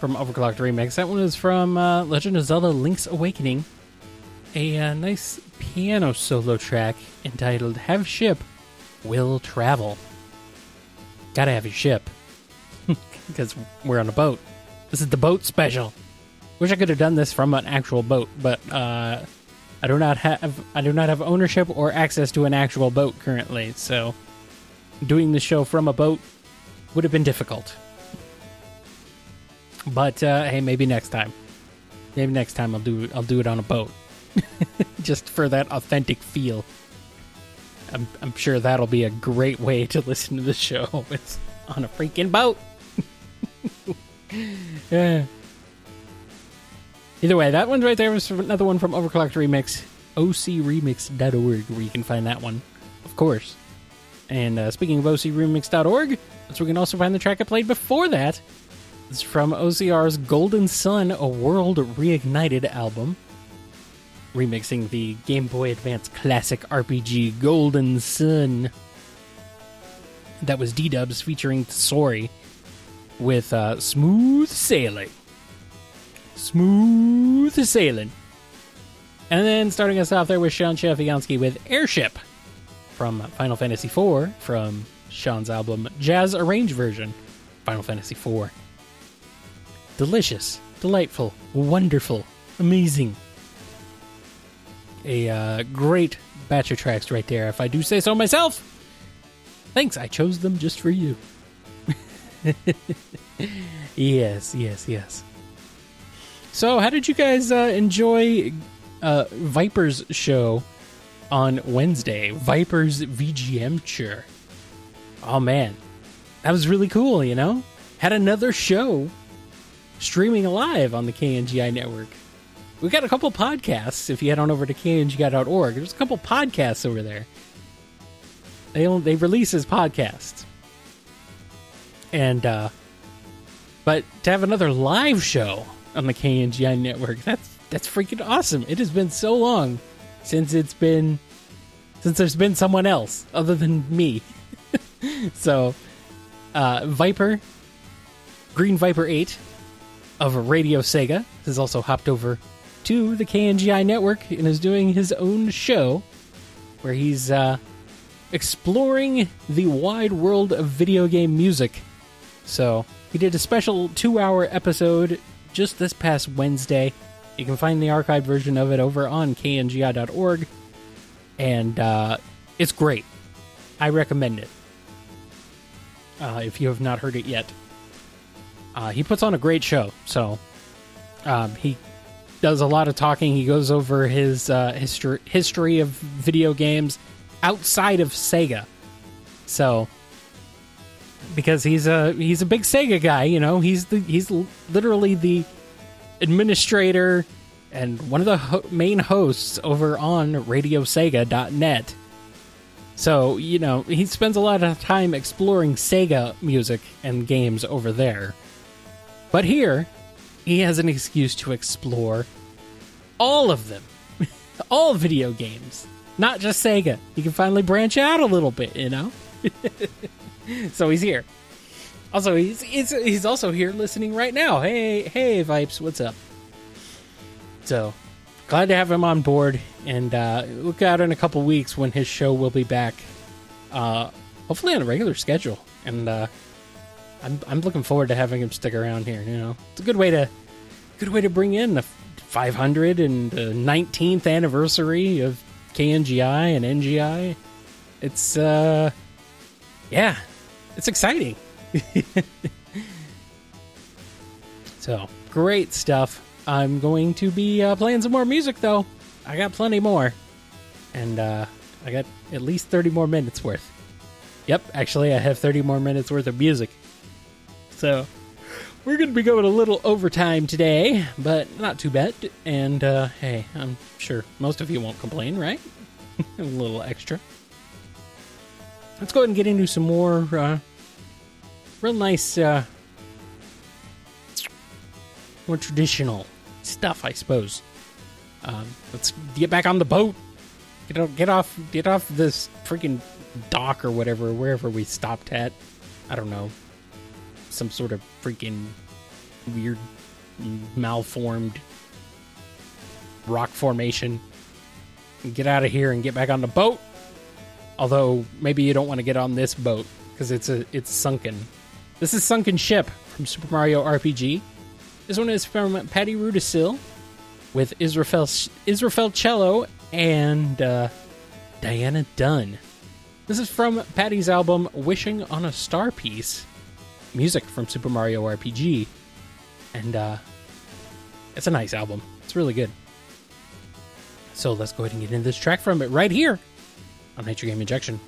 Speaker 3: from Overclocked Remix. That one is from uh, Legend of Zelda Link's Awakening. A uh, nice piano solo track entitled Have Ship, Will Travel. Gotta have your ship. Because we're on a boat. This is the boat special. Wish I could have done this from an actual boat, but uh, I do not have I do not have ownership or access to an actual boat currently, so doing the show from a boat would have been difficult. But uh, hey, maybe next time. Maybe next time I'll do I'll do it on a boat, just for that authentic feel. I'm I'm sure that'll be a great way to listen to the show. It's on a freaking boat. yeah. Either way, that one right there was another one from Overclocked Remix, ocremix.org, where you can find that one, of course. And uh, speaking of ocremix.org, that's where you can also find the track I played before that. It's from OCR's Golden Sun, a World Reignited album, remixing the Game Boy Advance classic RPG Golden Sun. That was D Dubs featuring Sori with uh, Smooth Sailing. Smooth sailing. And then starting us off there was Sean Schafianski with Airship from Final Fantasy IV from Sean's album Jazz Arrange version, Final Fantasy IV. Delicious, delightful, wonderful, amazing. A uh, great batch of tracks right there, if I do say so myself. Thanks, I chose them just for you. yes, yes, yes. So, how did you guys uh, enjoy uh, Viper's show on Wednesday? Viper's VGM tour. Oh man, that was really cool. You know, had another show streaming live on the KNGI network. We got a couple podcasts. If you head on over to kngi.org, there's a couple podcasts over there. They they release as podcasts, and uh, but to have another live show on the KNGI network. That's that's freaking awesome. It has been so long since it's been since there's been someone else other than me. so uh, Viper Green Viper 8 of Radio Sega has also hopped over to the KNGI network and is doing his own show where he's uh, exploring the wide world of video game music. So he did a special two hour episode just this past Wednesday. You can find the archived version of it over on kngi.org, and uh, it's great. I recommend it uh, if you have not heard it yet. Uh, he puts on a great show, so um, he does a lot of talking. He goes over his uh, history history of video games outside of Sega. So because he's a he's a big Sega guy, you know, he's the he's literally the administrator and one of the ho- main hosts over on radiosega.net. So, you know, he spends a lot of time exploring Sega music and games over there. But here, he has an excuse to explore all of them. all video games. Not just Sega. He can finally branch out a little bit, you know? so he's here. Also, he's, he's he's also here listening right now. Hey, hey, Vipes, what's up? So glad to have him on board, and uh, look out in a couple weeks when his show will be back. Uh, hopefully on a regular schedule, and uh, I'm I'm looking forward to having him stick around here. You know, it's a good way to good way to bring in the 500 and the 19th anniversary of KNGI and NGI. It's uh, yeah, it's exciting. so great stuff. I'm going to be uh, playing some more music though. I got plenty more, and uh, I got at least 30 more minutes worth. Yep, actually, I have 30 more minutes worth of music. So we're going to be going a little overtime today, but not too bad. And uh, hey, I'm sure most of you won't complain, right? a little extra. Let's go ahead and get into some more uh, real nice, uh, more traditional stuff, I suppose. Um, let's get back on the boat. Get off, get off, get off this freaking dock or whatever, wherever we stopped at. I don't know. Some sort of freaking weird, malformed rock formation. Get out of here and get back on the boat. Although maybe you don't want to get on this boat because it's a it's sunken. This is Sunken Ship from Super Mario RPG. This one is from Patti Rudisill with Israfel Israfel Cello and uh, Diana Dunn. This is from Patti's album Wishing on a Star Piece. Music from Super Mario RPG. And uh, it's a nice album. It's really good. So let's go ahead and get into this track from it right here on Nitro Game Injection.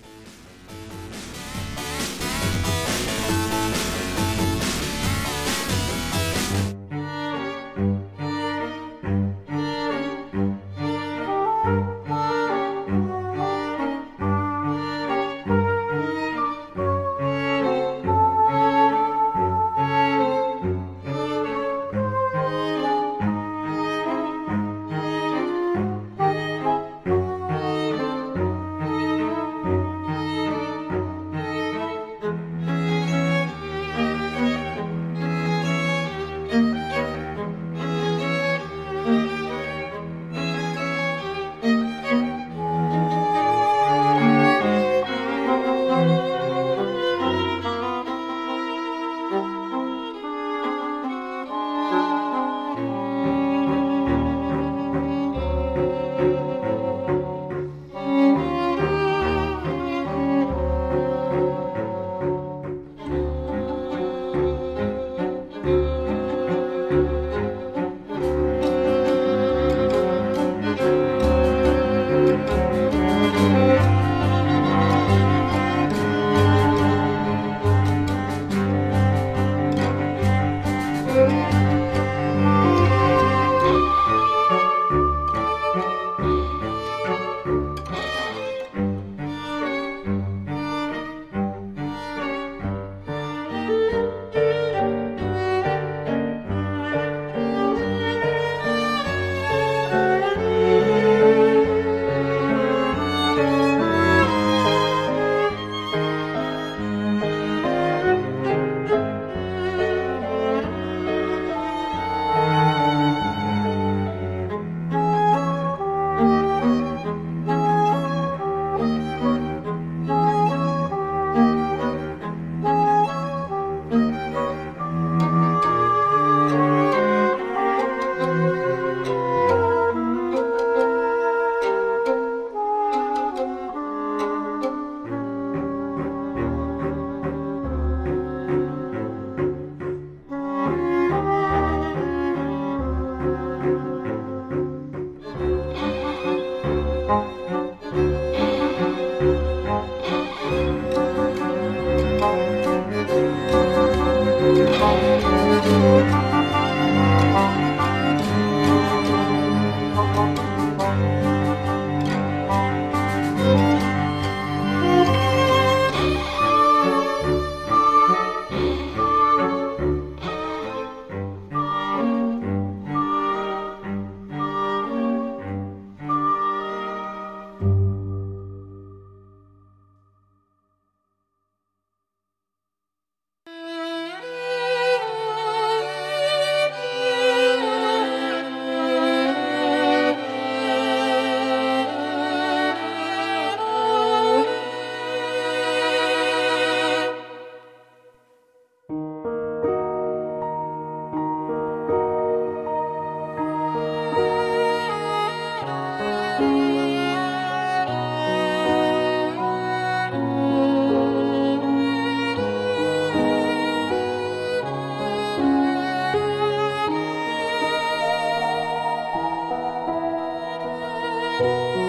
Speaker 3: Música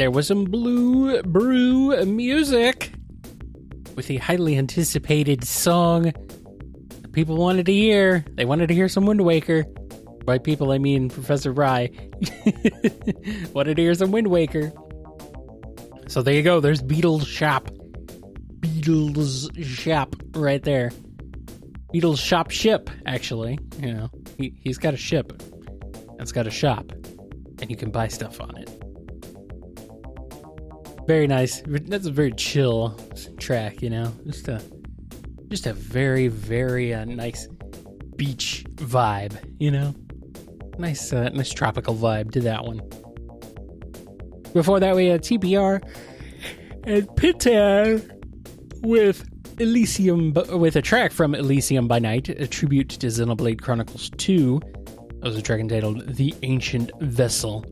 Speaker 3: there was some Blue Brew music with the highly anticipated song people wanted to hear. They wanted to hear some Wind Waker. By people, I mean Professor Rye. wanted to hear some Wind Waker. So there you go. There's Beedle's Shop. Beedle's Shop right there. Beedle's Shop ship, actually. You know, he, he's got a ship that's got a shop, and you can buy stuff on it. Very nice. That's a very chill track, you know. Just a just a very very uh, nice beach vibe, you know. Nice uh, nice tropical vibe to that one. Before that, we had TPR and Pitan with Elysium with a track from Elysium by Night, a tribute to Xenoblade Chronicles 2. That was a track entitled The Ancient Vessel.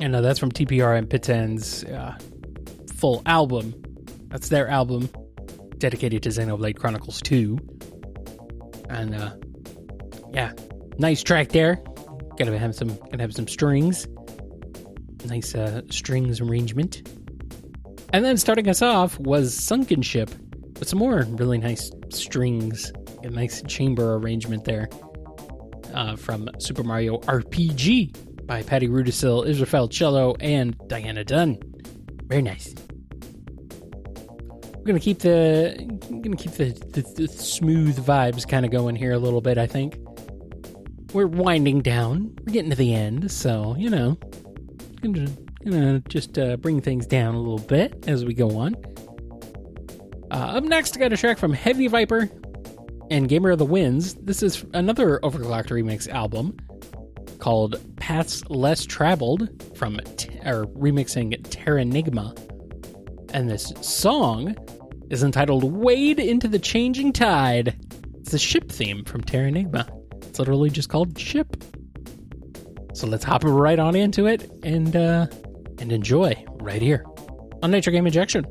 Speaker 3: And uh, that's from TPR and Pitan's uh, full album. That's their album dedicated to Xenoblade Chronicles 2. And uh, yeah, nice track there. Gotta have some gotta have some strings. Nice uh, strings arrangement. And then starting us off was Sunken Ship with some more really nice strings. A nice chamber arrangement there uh, from Super Mario RPG by Patti Rudisill, Israfel Cello, and Diana Dunn. Very nice. We're gonna keep the gonna keep the, the, the smooth vibes kind of going here a little bit. I think we're winding down. We're getting to the end, so you know, gonna, gonna just uh, bring things down a little bit as we go on. Uh, up next, I got a track from Heavy Viper and Gamer of the Winds. This is another Overclocked remix album called Paths Less Traveled from t- or remixing Terranigma. And this song is entitled Wade into the Changing Tide. It's the ship theme from Terranigma. It's literally just called Ship. So let's hop right on into it and uh, and enjoy right here on Nitro Game Injection.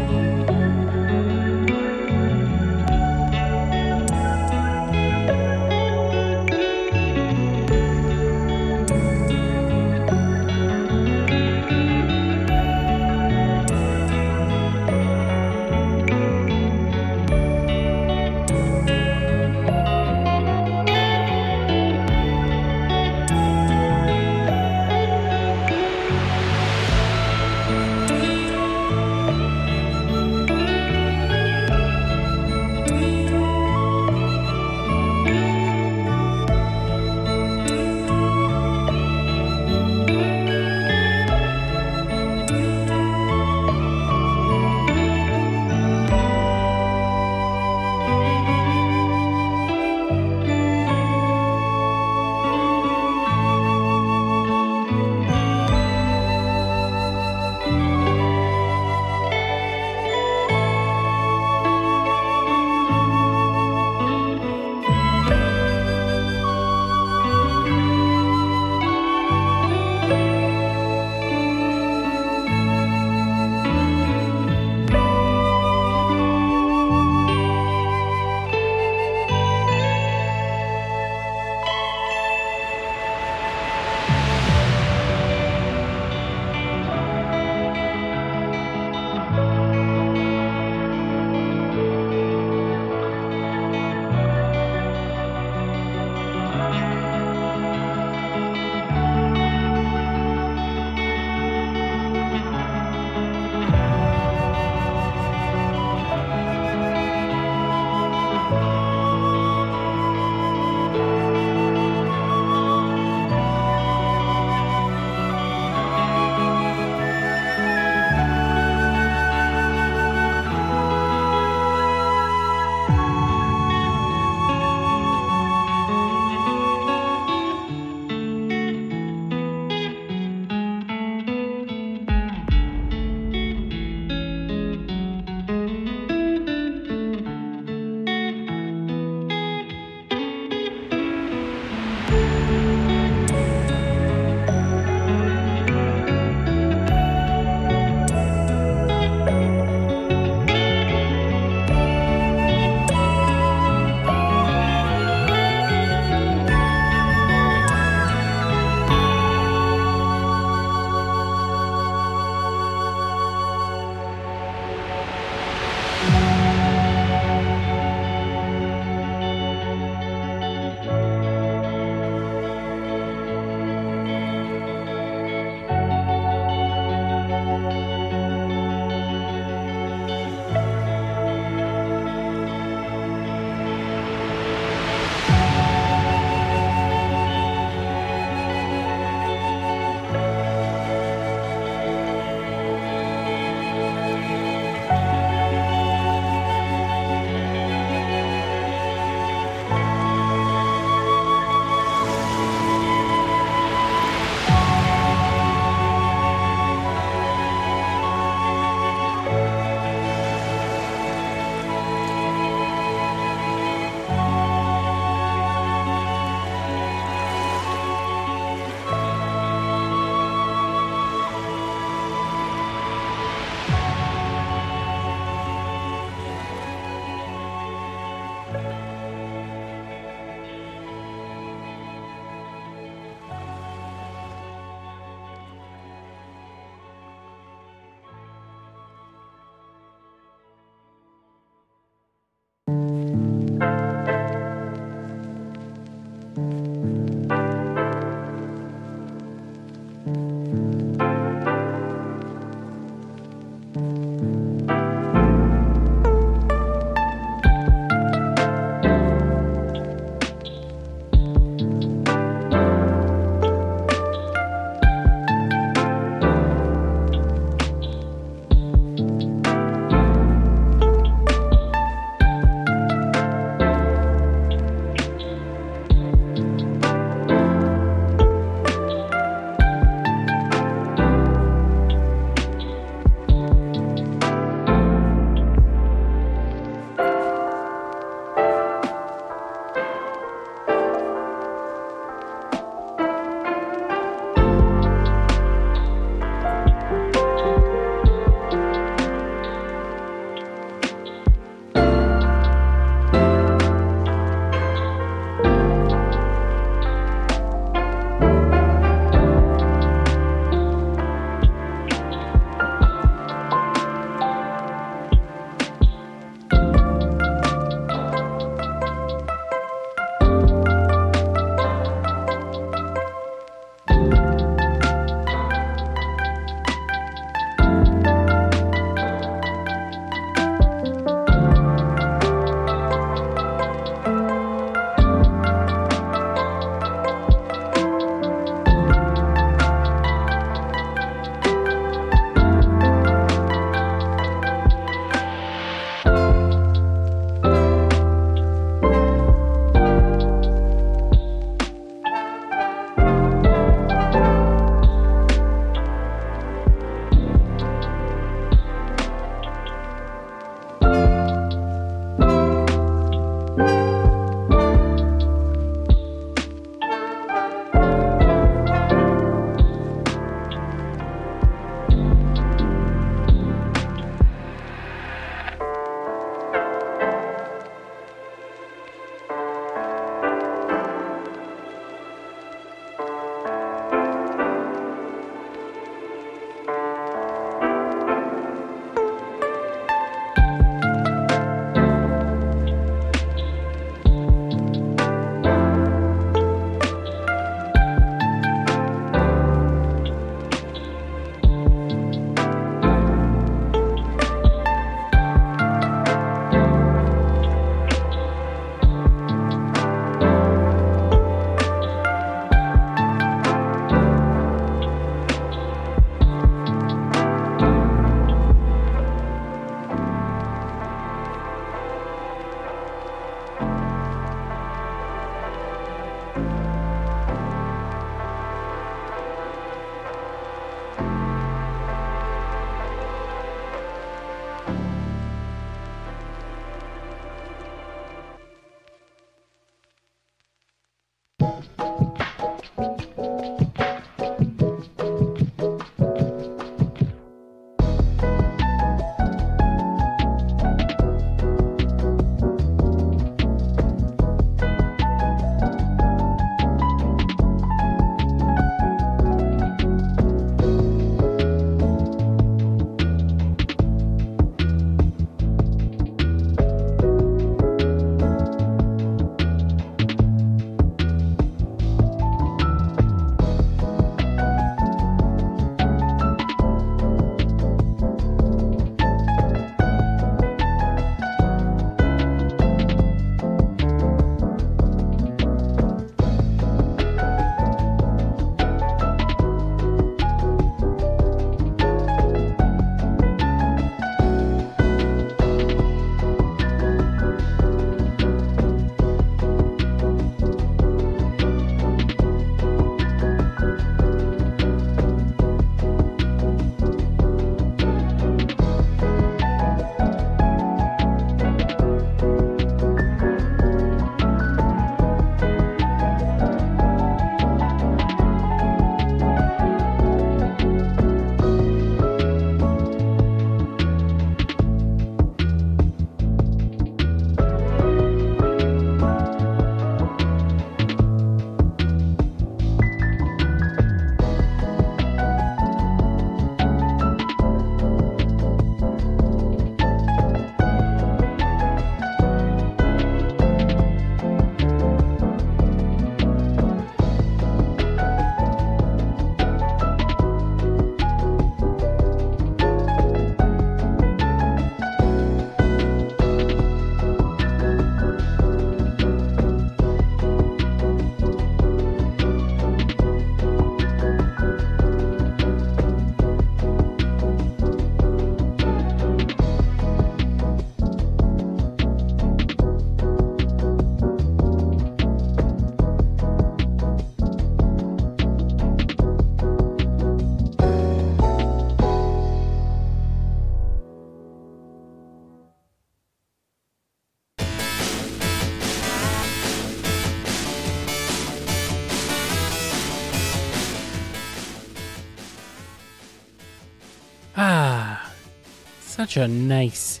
Speaker 3: Such a nice,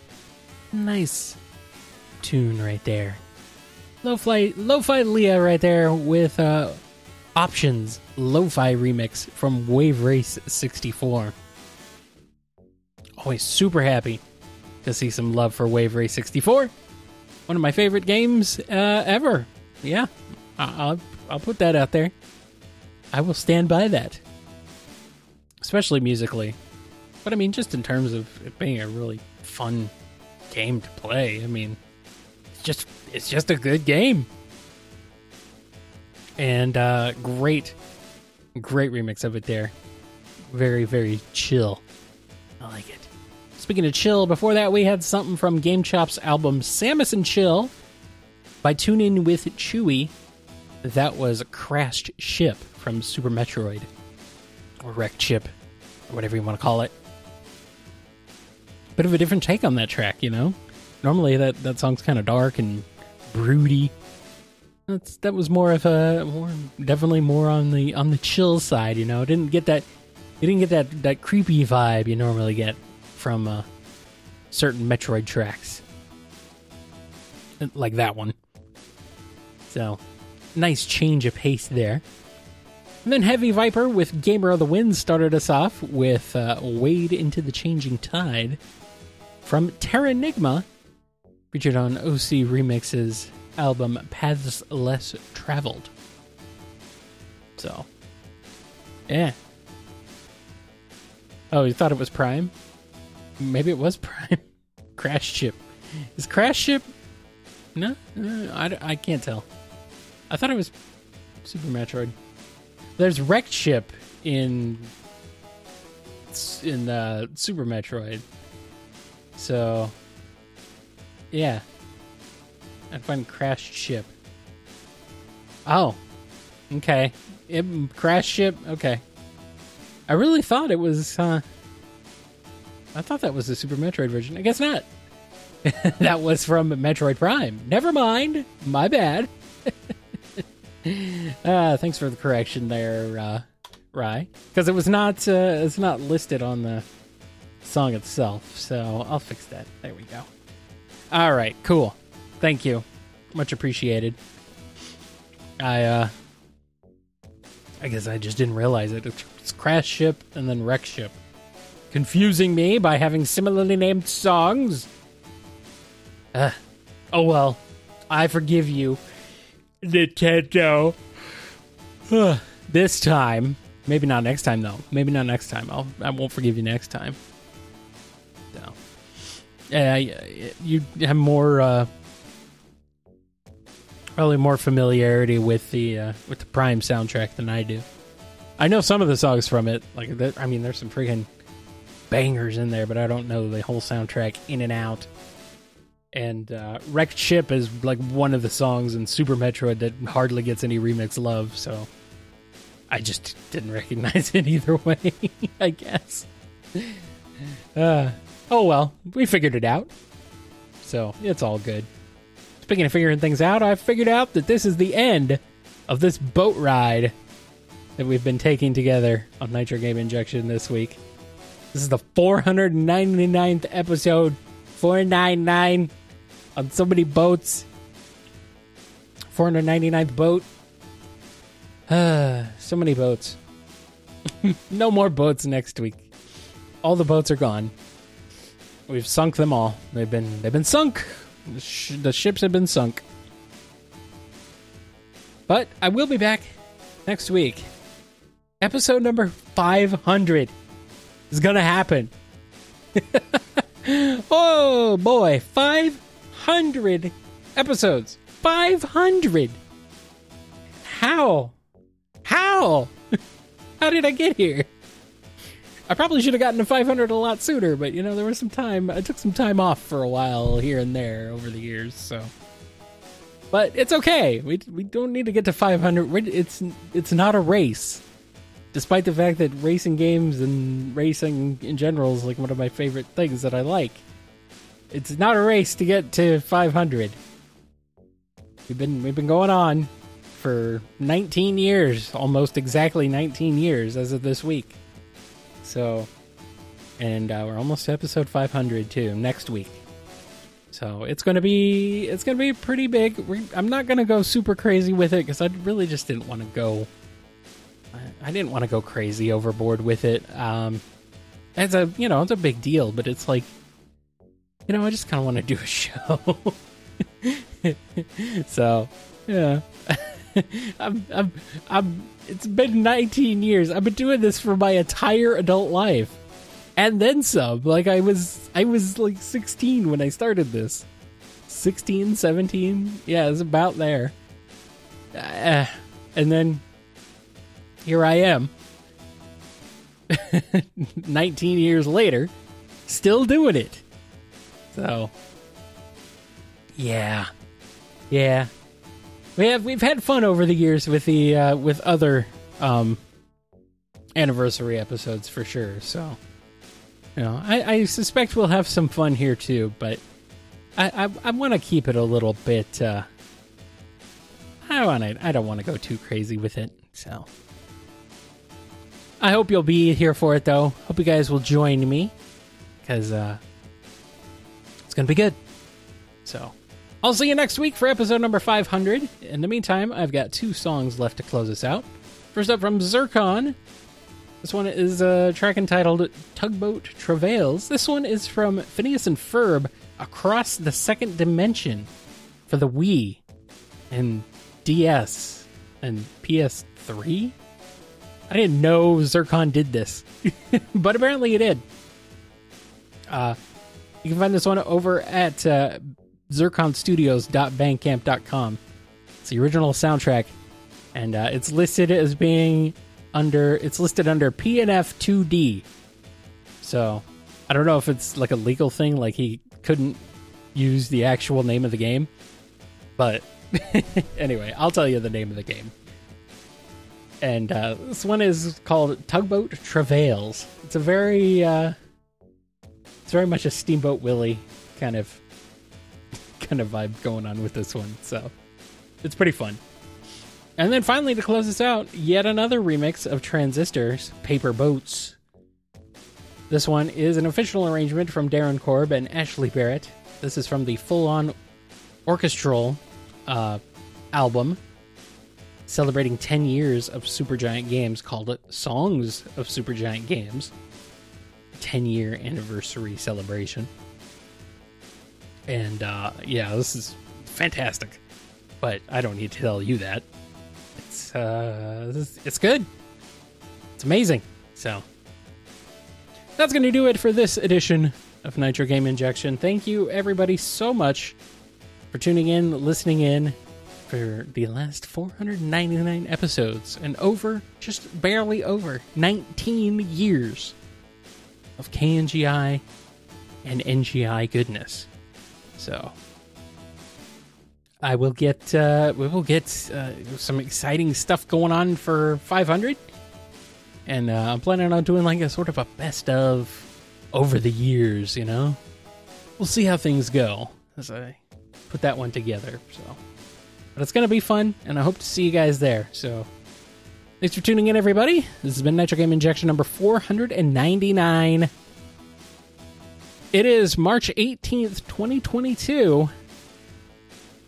Speaker 3: nice tune right there. Lo-fi, lo-fi Leah right there with uh, options lo-fi remix from Wave Race 64. Always super happy to see some love for Wave Race 64. One of my favorite games uh, ever. Yeah, I'll I'll put that out there. I will stand by that, especially musically. But I mean, just in terms of it being a really fun game to play. I mean, it's just it's just a good game, and uh, great, great remix of it there. Very very chill. I like it. Speaking of chill, before that we had something from Game Chop's album Samus and Chill by tuning with Chewy. That was Crashed Ship from Super Metroid, or Wrecked Ship, or whatever you want to call it. Bit of a different take on that track, you know. Normally that that song's kind of dark and broody. That's that was more of a more definitely more on the on the chill side, you know. It didn't get that you didn't get that that creepy vibe you normally get from uh, certain Metroid tracks, like that one. So, nice change of pace there. And then Heavy Viper with Gamer of the Wind started us off with uh, Wade into the Changing Tide from Terranigma, featured on OC Remix's album Paths Less Traveled. So, yeah. Oh, you thought it was Prime? Maybe it was Prime. Crash Ship. Is Crash Ship? No, Uh, I, I can't tell. I thought it was Super Metroid. There's Wrecked Ship in in uh, Super Metroid. So, yeah, I'd find Crashed Ship. Oh, okay. It, Crash Ship. Okay. I really thought it was. Uh, I thought that was the Super Metroid version. I guess not. that was from Metroid Prime. Never mind. My bad. uh, thanks for the correction there, uh, Rye. Because it was not. Uh, it's not listed on the song itself. So I'll fix that. There we go. All right. Cool. Thank you. Much appreciated. I. uh I guess I just didn't realize it. It's Crash Ship and then Wreck Ship confusing me by having similarly named songs. Uh, oh well, I forgive you, Nintendo. this time, maybe not next time though. Maybe not next time. I'll I won't forgive you next time. Yeah, you have more, uh, probably more familiarity with the uh, with the Prime soundtrack than I do. I know some of the songs from it. Like, I mean, there's some freaking bangers in there, but I don't know the whole soundtrack in and out. And uh, Wrecked Ship is like one of the songs in Super Metroid that hardly gets any remix love, so I just didn't recognize it either way, I guess. Uh, oh well, we figured it out. So it's all good. Speaking of figuring things out, I figured out that this is the end of this boat ride that we've been taking together on Nitro Game Injection this week. This is the 499th episode. 499 on so many boats. 499th boat. So many boats. no more boats next week. All the boats are gone. We've sunk them all. They've been they've been sunk. The, sh- the ships have been sunk. But I will be back next week. Episode number 500 is going to happen. oh boy, 500 episodes. 500. How? How? How did I get here? I probably should have gotten to 500 a lot sooner, but you know, there was some time. I took some time off for a while here and there over the years, so. But it's okay. We we don't need to get to 500. We're- It's it's not a race. Despite the fact that racing games and racing in general is like one of my favorite things that I like. It's not a race to get to 500. We've been we've been going on for 19 years, almost exactly 19 years as of this week. So and uh, we're almost to episode 500 too next week. So it's gonna be it's gonna be pretty big. we I'm not gonna go super crazy with it because I really just didn't want to go. I, I didn't want to go crazy overboard with it. Um, it's a you know it's a big deal, but it's like you know I just kind of want to do a show. so yeah, I'm I'm I'm. It's been 19 years. I've been doing this for my entire adult life and then some. Like I was I was like 16 when I started this. 16, 17? Yeah, it's about there. Uh, and then here I am. 19 years later, still doing it. So yeah. Yeah. We have we've had fun over the years with the uh with other um anniversary episodes for sure. So you know, I, I suspect we'll have some fun here too, but I I, I want to keep it a little bit. Uh, I want. I don't want to go too crazy with it. So I hope you'll be here for it, though. Hope you guys will join me because uh, it's gonna be good. So I'll see you next week for episode number 500. In the meantime, I've got two songs left to close us out. First up from Zircon, this one is a track entitled Tugboat Travails. This one is from Phineas and Ferb Across the Second Dimension for the Wii and DS and PS3. I didn't know Zircon did this, but apparently it did. Uh, you can find this one over at uh, zirconstudios.bandcamp.com. It's the original soundtrack, and uh, it's listed as being under it's listed under PNF 2D. So I don't know if it's like a legal thing, like he couldn't use the actual name of the game. But anyway, I'll tell you the name of the game. And uh, this one is called Tugboat Travails. It's a very, uh, it's very much a Steamboat Willie kind of, kind of vibe going on with this one. So it's pretty fun. And then finally, to close us out, yet another remix of Transistor's Paper Boats. This one is an official arrangement from Darren Korb and Ashley Barrett. This is from the full on orchestral uh, album celebrating 10 years of Supergiant Games called Songs of Supergiant Games. 10 year anniversary celebration. And uh, yeah, this is fantastic. But I don't need to tell you that it's uh, it's good. It's amazing. So that's going to do it for this edition of Nitro Game Injection. Thank you everybody so much for tuning in, listening in for the last 499 episodes and over just barely over 19 years of KNGI and NGI goodness. So I will get uh, we will get uh, some exciting stuff going on for 500, and uh, I'm planning on doing like a sort of a best of over the years. You know, we'll see how things go as I put that one together. So, but it's gonna be fun, and I hope to see you guys there. So, thanks for tuning in, everybody. This has been Nitro Game Injection number 499. It is March 18th, 2022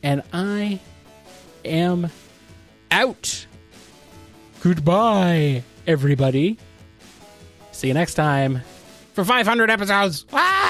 Speaker 3: and I am out. Goodbye, everybody. See you next time for 500 episodes. Ah!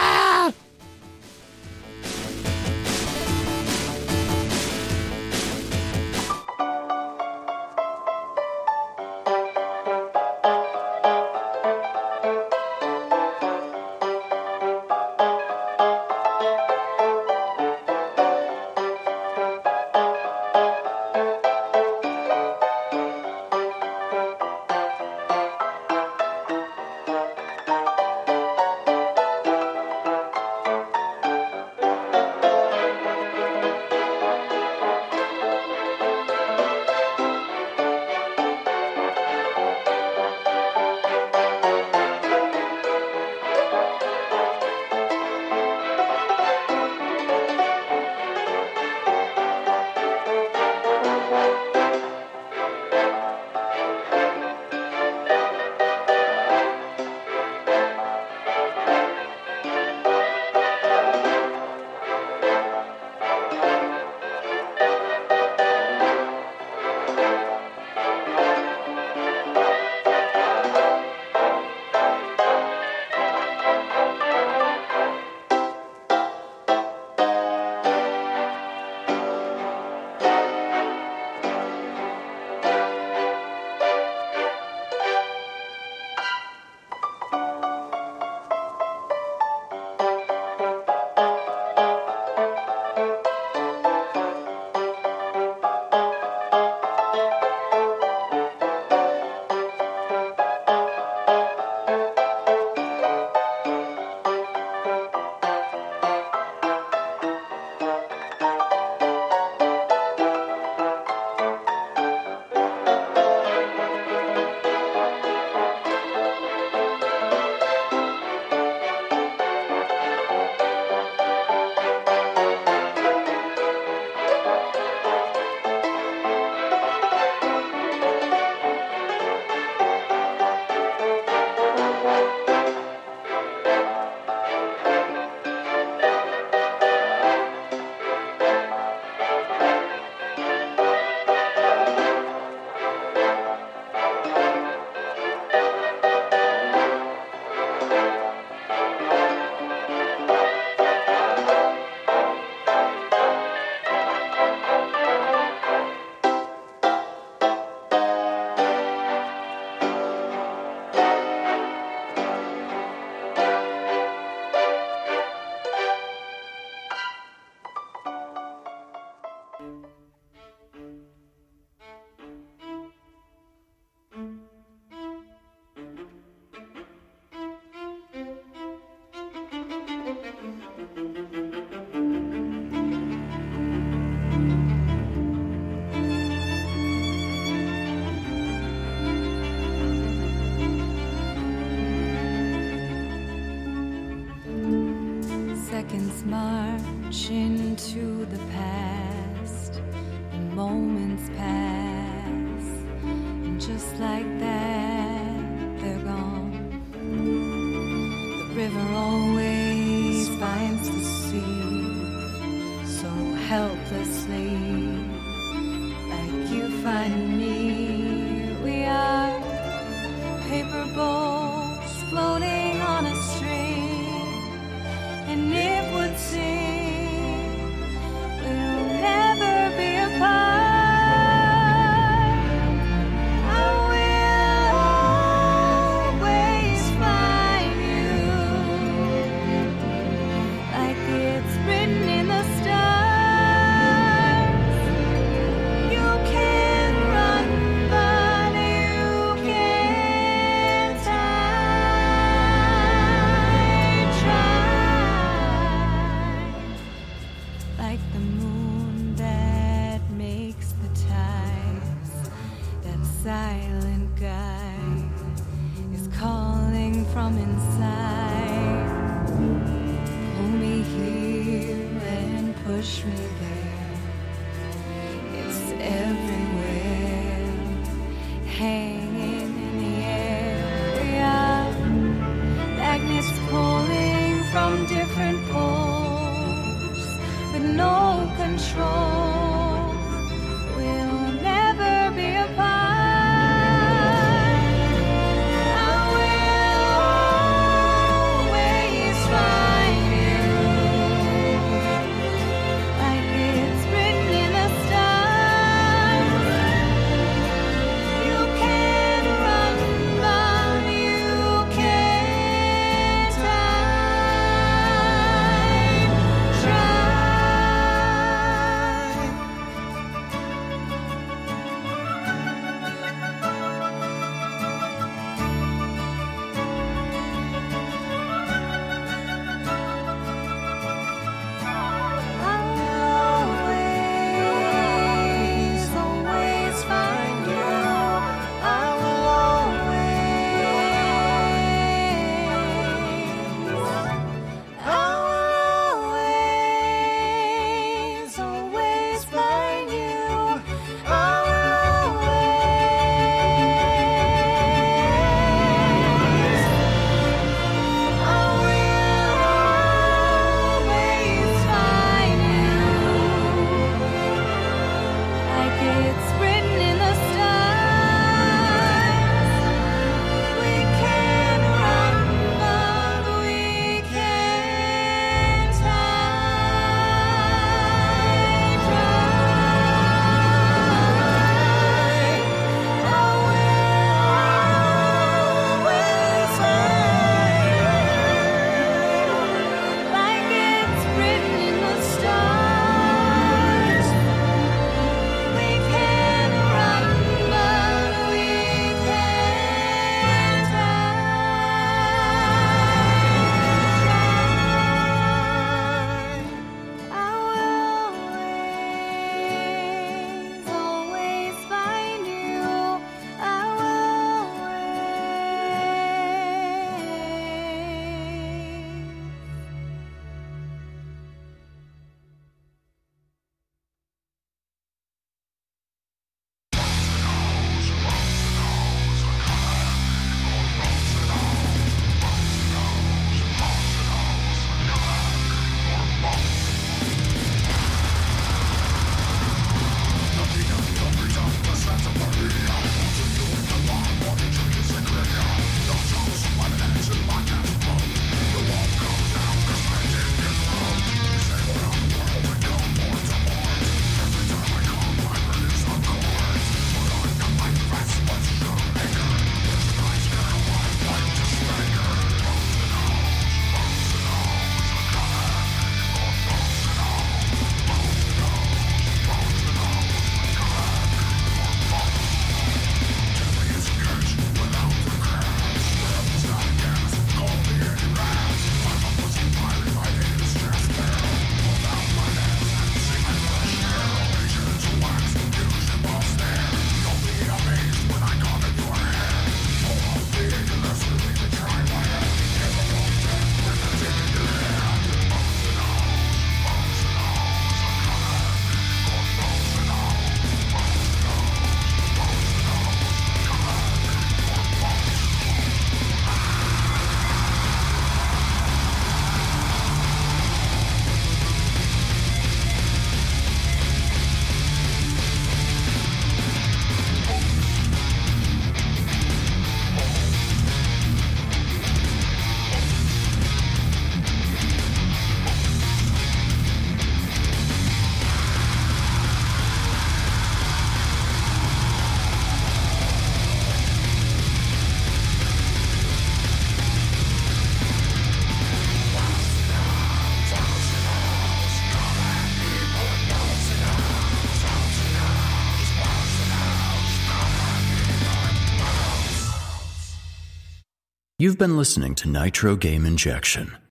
Speaker 4: You've been listening to Nitro Game Injection.